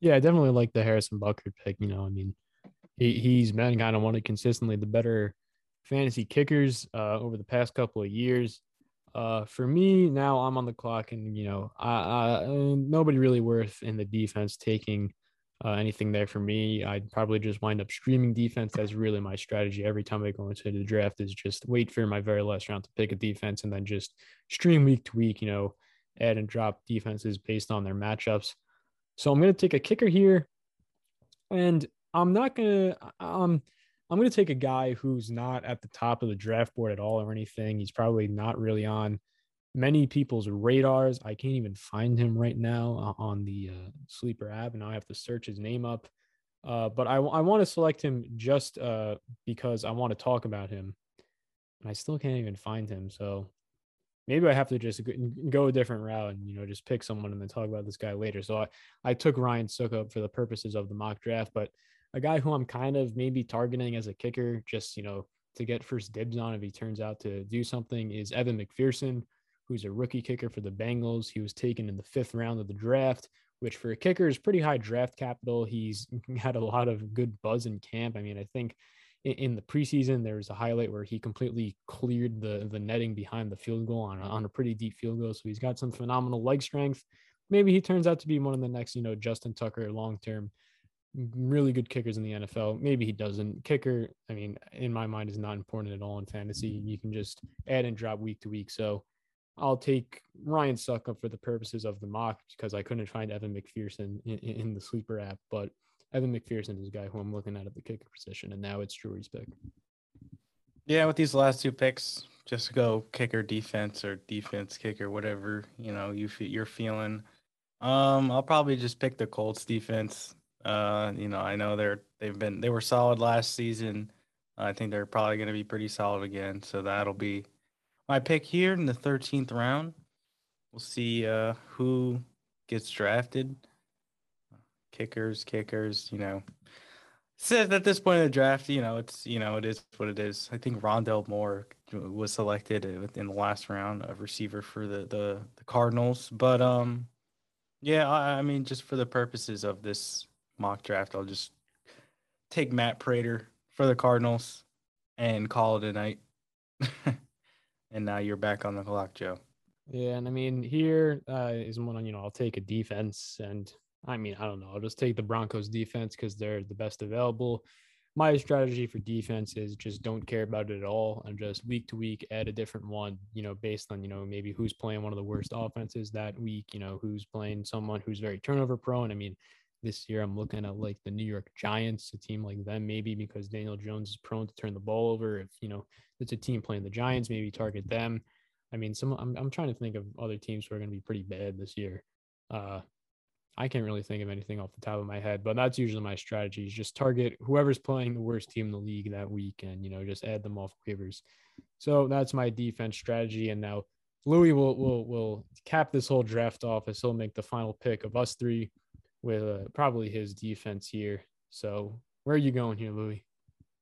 Yeah, I definitely like the Harrison Butker pick. You know, I mean, he, he's been kind of one of consistently the better fantasy kickers uh, over the past couple of years. Uh, for me now, I'm on the clock, and you know, I, I, nobody really worth in the defense taking uh, anything there for me. I'd probably just wind up streaming defense. That's really my strategy every time I go into the draft is just wait for my very last round to pick a defense, and then just stream week to week. You know, add and drop defenses based on their matchups. So I'm going to take a kicker here, and I'm not going to. Um, I'm going to take a guy who's not at the top of the draft board at all or anything. He's probably not really on many people's radars. I can't even find him right now uh, on the uh, sleeper app, and I have to search his name up. Uh, but I, I want to select him just uh, because I want to talk about him. And I still can't even find him. So maybe I have to just go a different route and, you know, just pick someone and then talk about this guy later. So I, I took Ryan Succop for the purposes of the mock draft, but a guy who I'm kind of maybe targeting as a kicker, just, you know, to get first dibs on if he turns out to do something is Evan McPherson, who's a rookie kicker for the Bengals. He was taken in the fifth round of the draft, which for a kicker is pretty high draft capital. He's had a lot of good buzz in camp. I mean, I think in the preseason there was a highlight where he completely cleared the the netting behind the field goal on a, on a pretty deep field goal. So he's got some phenomenal leg strength. Maybe he turns out to be one of the next, you know, Justin Tucker long term really good kickers in the NFL. Maybe he doesn't. Kicker, I mean, in my mind, is not important at all in fantasy. You can just add and drop week to week. So I'll take Ryan Succop for the purposes of the mock because I couldn't find Evan McPherson in, in, the sleeper app. But Evan McPherson is a guy who I'm looking at at the kicker position, and now it's Jory's pick. Yeah, with these last two picks, just go kicker defense or defense kicker, whatever you know you you're feeling. Um, I'll probably just pick the Colts defense. Uh, you know, I know they're they've been they were solid last season. I think they're probably going to be pretty solid again. So that'll be my pick here in the 13th round. We'll see uh, who gets drafted. Kickers, kickers, you know. Said at this point in the draft, you know, it's you know, it is what it is. I think Rondale Moore was selected in the last round of receiver for the the, the Cardinals. But um yeah, I, I mean, just for the purposes of this mock draft, I'll just take Matt Prater for the Cardinals and call it a night. and now you're back on the clock, Joe. Yeah, and I mean here uh, is one on you know I'll take a defense, and I mean I don't know I'll just take the Broncos defense because they're the best available. My strategy for defense is just don't care about it at all and just week to week add a different one, you know, based on, you know, maybe who's playing one of the worst offenses that week, you know, who's playing someone who's very turnover prone. I mean, this year I'm looking at like the New York Giants, a team like them, maybe because Daniel Jones is prone to turn the ball over. If you know it's a team playing the Giants, maybe target them. I mean, some I'm I'm trying to think of other teams who are going to be pretty bad this year. Uh, I can't really think of anything off the top of my head, but that's usually my strategy: is just target whoever's playing the worst team in the league that week, and you know just add them off waivers. So that's my defense strategy. And now Louis will will will cap this whole draft off as he'll make the final pick of us three with uh, probably his defense here. So where are you going here, Louis?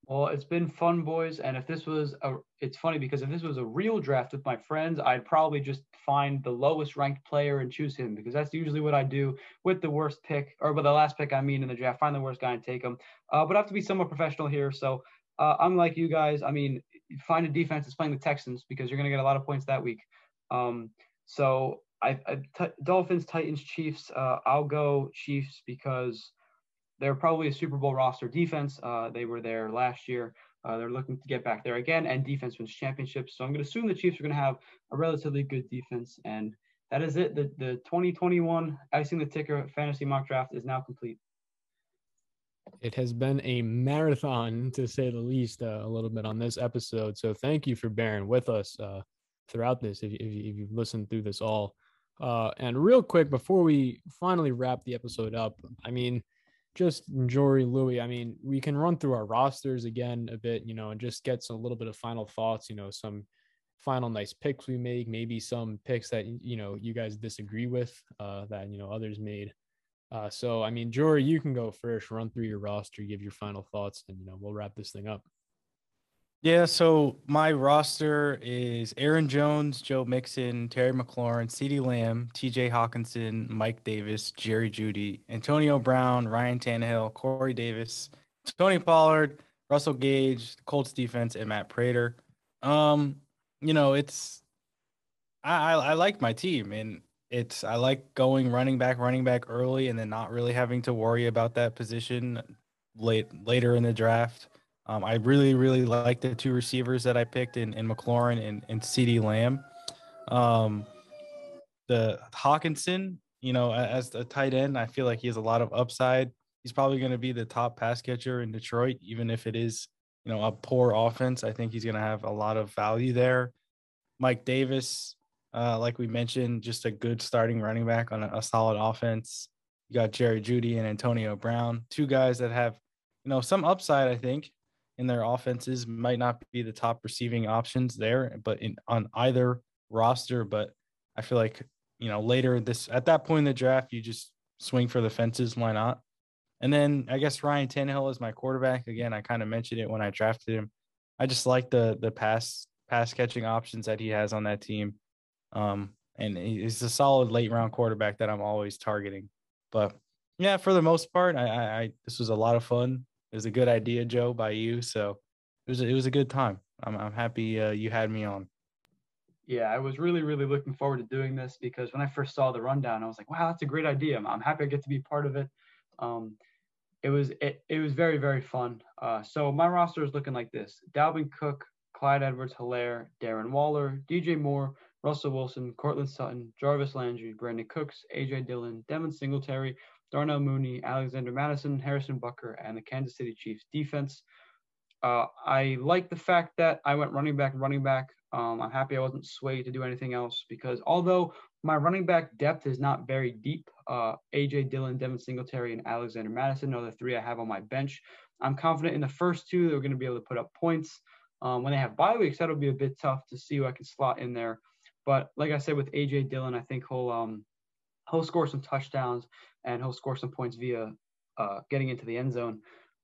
Well, it's been fun, boys. And if this was a, it's funny because if this was a real draft with my friends, I'd probably just find the lowest ranked player and choose him because that's usually what I do with the worst pick or with the last pick I mean in the draft. Find the worst guy and take him. Uh, but I have to be somewhat professional here. So uh, unlike you guys, I mean, find a defense that's playing the Texans because you're going to get a lot of points that week. Um, so I, I t- Dolphins, Titans, Chiefs. Uh, I'll go Chiefs because they're probably a Super Bowl roster defense. Uh, they were there last year. Uh, they're looking to get back there again, and defense wins championships. So I'm going to assume the Chiefs are going to have a relatively good defense, and that is it. The the 2021 Icing the Kicker fantasy mock draft is now complete. It has been a marathon to say the least, uh, a little bit on this episode. So thank you for bearing with us uh, throughout this. If, if, if you've listened through this all. Uh, and real quick, before we finally wrap the episode up, I mean, just Jory Louis. I mean, we can run through our rosters again a bit, you know, and just get some, a little bit of final thoughts, you know, some final nice picks we make, maybe some picks that, you know, you guys disagree with uh, that, you know, others made. Uh, so, I mean, Jory, you can go first, run through your roster, give your final thoughts, and, you know, we'll wrap this thing up. Yeah, so my roster is Aaron Jones, Joe Mixon, Terry McLaurin, CeeDee Lamb, TJ Hockenson, Mike Davis, Jerry Jeudy, Antonio Brown, Ryan Tannehill, Corey Davis, Tony Pollard, Russell Gage, Colts defense, and Matt Prater. Um, you know, it's I, I, I like my team and it's I like going running back, running back early, and then not really having to worry about that position late later in the draft. Um, I really, really like the two receivers that I picked in, in McLaurin and, and CeeDee Lamb. Um, the Hockenson, you know, as a tight end, I feel like he has a lot of upside. He's probably going to be the top pass catcher in Detroit, even if it is, you know, a poor offense. I think he's going to have a lot of value there. Mike Davis, uh, like we mentioned, just a good starting running back on a, a solid offense. You got Jerry Jeudy and Antonio Brown, two guys that have, you know, some upside. I think in their offenses might not be the top receiving options there, but in on either roster. But I feel like you know later this at that point in the draft, you just swing for the fences. Why not? And then I guess Ryan Tannehill is my quarterback. Again, I kind of mentioned it when I drafted him. I just like the the pass pass catching options that he has on that team. Um, and he's a solid late round quarterback that I'm always targeting. But yeah, for the most part, I, I, I this was a lot of fun. It was a good idea, Joe, by you. So it was a, it was a good time. I'm I'm happy uh, you had me on. Yeah, I was really really looking forward to doing this because when I first saw the rundown, I was like, wow, that's a great idea. I'm, I'm happy I get to be part of it. Um, it was it, it was very very fun. Uh, so my roster is looking like this: Dalvin Cook, Clyde Edwards-Helaire, Darren Waller, DJ Moore, Russell Wilson, Courtland Sutton, Jarvis Landry, Brandin Cooks, AJ Dillon, Devin Singletary, Darnell Mooney, Alexander Mattison, Harrison Butker, and the Kansas City Chiefs defense. Uh, I like the fact that I went running back, running back. Um, I'm happy I wasn't swayed to do anything else because although my running back depth is not very deep, uh, AJ Dillon, Devin Singletary, and Alexander Mattison are the three I have on my bench. I'm confident in the first two they're going to be able to put up points. Um, when they have bye weeks, that'll be a bit tough to see who I can slot in there. But like I said with AJ Dillon, I think he'll um he'll score some touchdowns and he'll score some points via uh, getting into the end zone.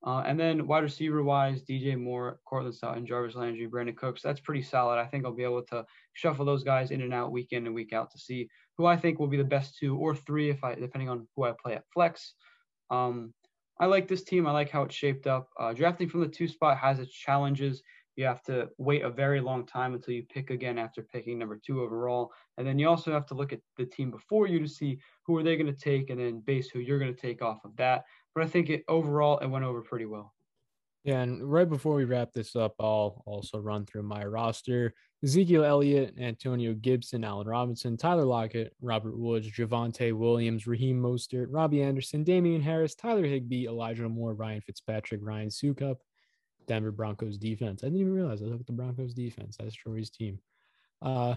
Uh, and then wide receiver wise, DJ Moore, Courtland Sutton, Jarvis Landry, Brandin Cooks. That's pretty solid. I think I'll be able to shuffle those guys in and out week in and week out to see who I think will be the best two or three if I depending on who I play at flex. Um, I like this team. I like how it's shaped up. Uh, drafting from the two spot has its challenges. You have to wait a very long time until you pick again after picking number two overall. And then you also have to look at the team before you to see who are they going to take and then base who you're going to take off of that. But I think it overall it went over pretty well. Yeah, and right before we wrap this up, I'll also run through my roster. Ezekiel Elliott, Antonio Gibson, Allen Robinson, Tyler Lockett, Robert Woods, Javonte Williams, Raheem Mostert, Robbie Anderson, Damien Harris, Tyler Higbee, Elijah Moore, Ryan Fitzpatrick, Ryan Succop, Denver Broncos defense. I didn't even realize I looked at the Broncos defense. That's Troy's team. Uh,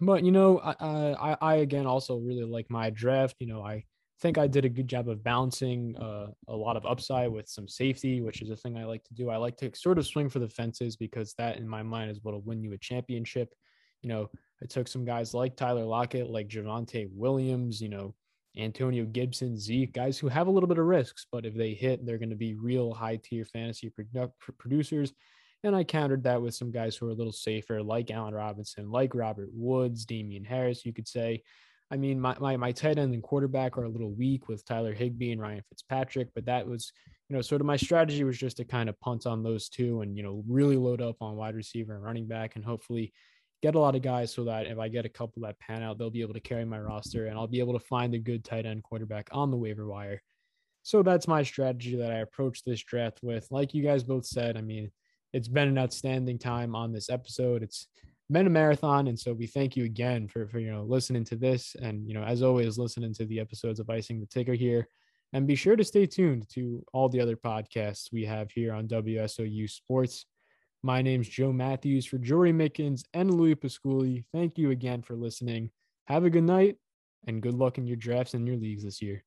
but you know, I, I, I again also really like my draft. You know, I think I did a good job of balancing uh, a lot of upside with some safety, which is a thing I like to do. I like to sort of swing for the fences because that, in my mind, is what'll win you a championship. You know, I took some guys like Tyler Lockett, like Javonte Williams. You know, Antonio Gibson, Zeke, guys who have a little bit of risks, but if they hit, they're going to be real high tier fantasy produ- producers. And I countered that with some guys who are a little safer, like Allen Robinson, like Robert Woods, Damien Harris, you could say. I mean, my, my, my tight end and quarterback are a little weak with Tyler Higbee and Ryan Fitzpatrick, but that was, you know, sort of my strategy was just to kind of punt on those two and, you know, really load up on wide receiver and running back and hopefully get a lot of guys so that if I get a couple that pan out, they'll be able to carry my roster and I'll be able to find a good tight end quarterback on the waiver wire. So that's my strategy that I approached this draft with. Like you guys both said, I mean, it's been an outstanding time on this episode. It's been a marathon. And so we thank you again for, for, you know, listening to this and, you know, as always, listening to the episodes of Icing the Kicker here. And be sure to stay tuned to all the other podcasts we have here on WSOU Sports. My name's Joe Matthews for Jory Mickens and Louis Pasculi. Thank you again for listening. Have a good night and good luck in your drafts and your leagues this year.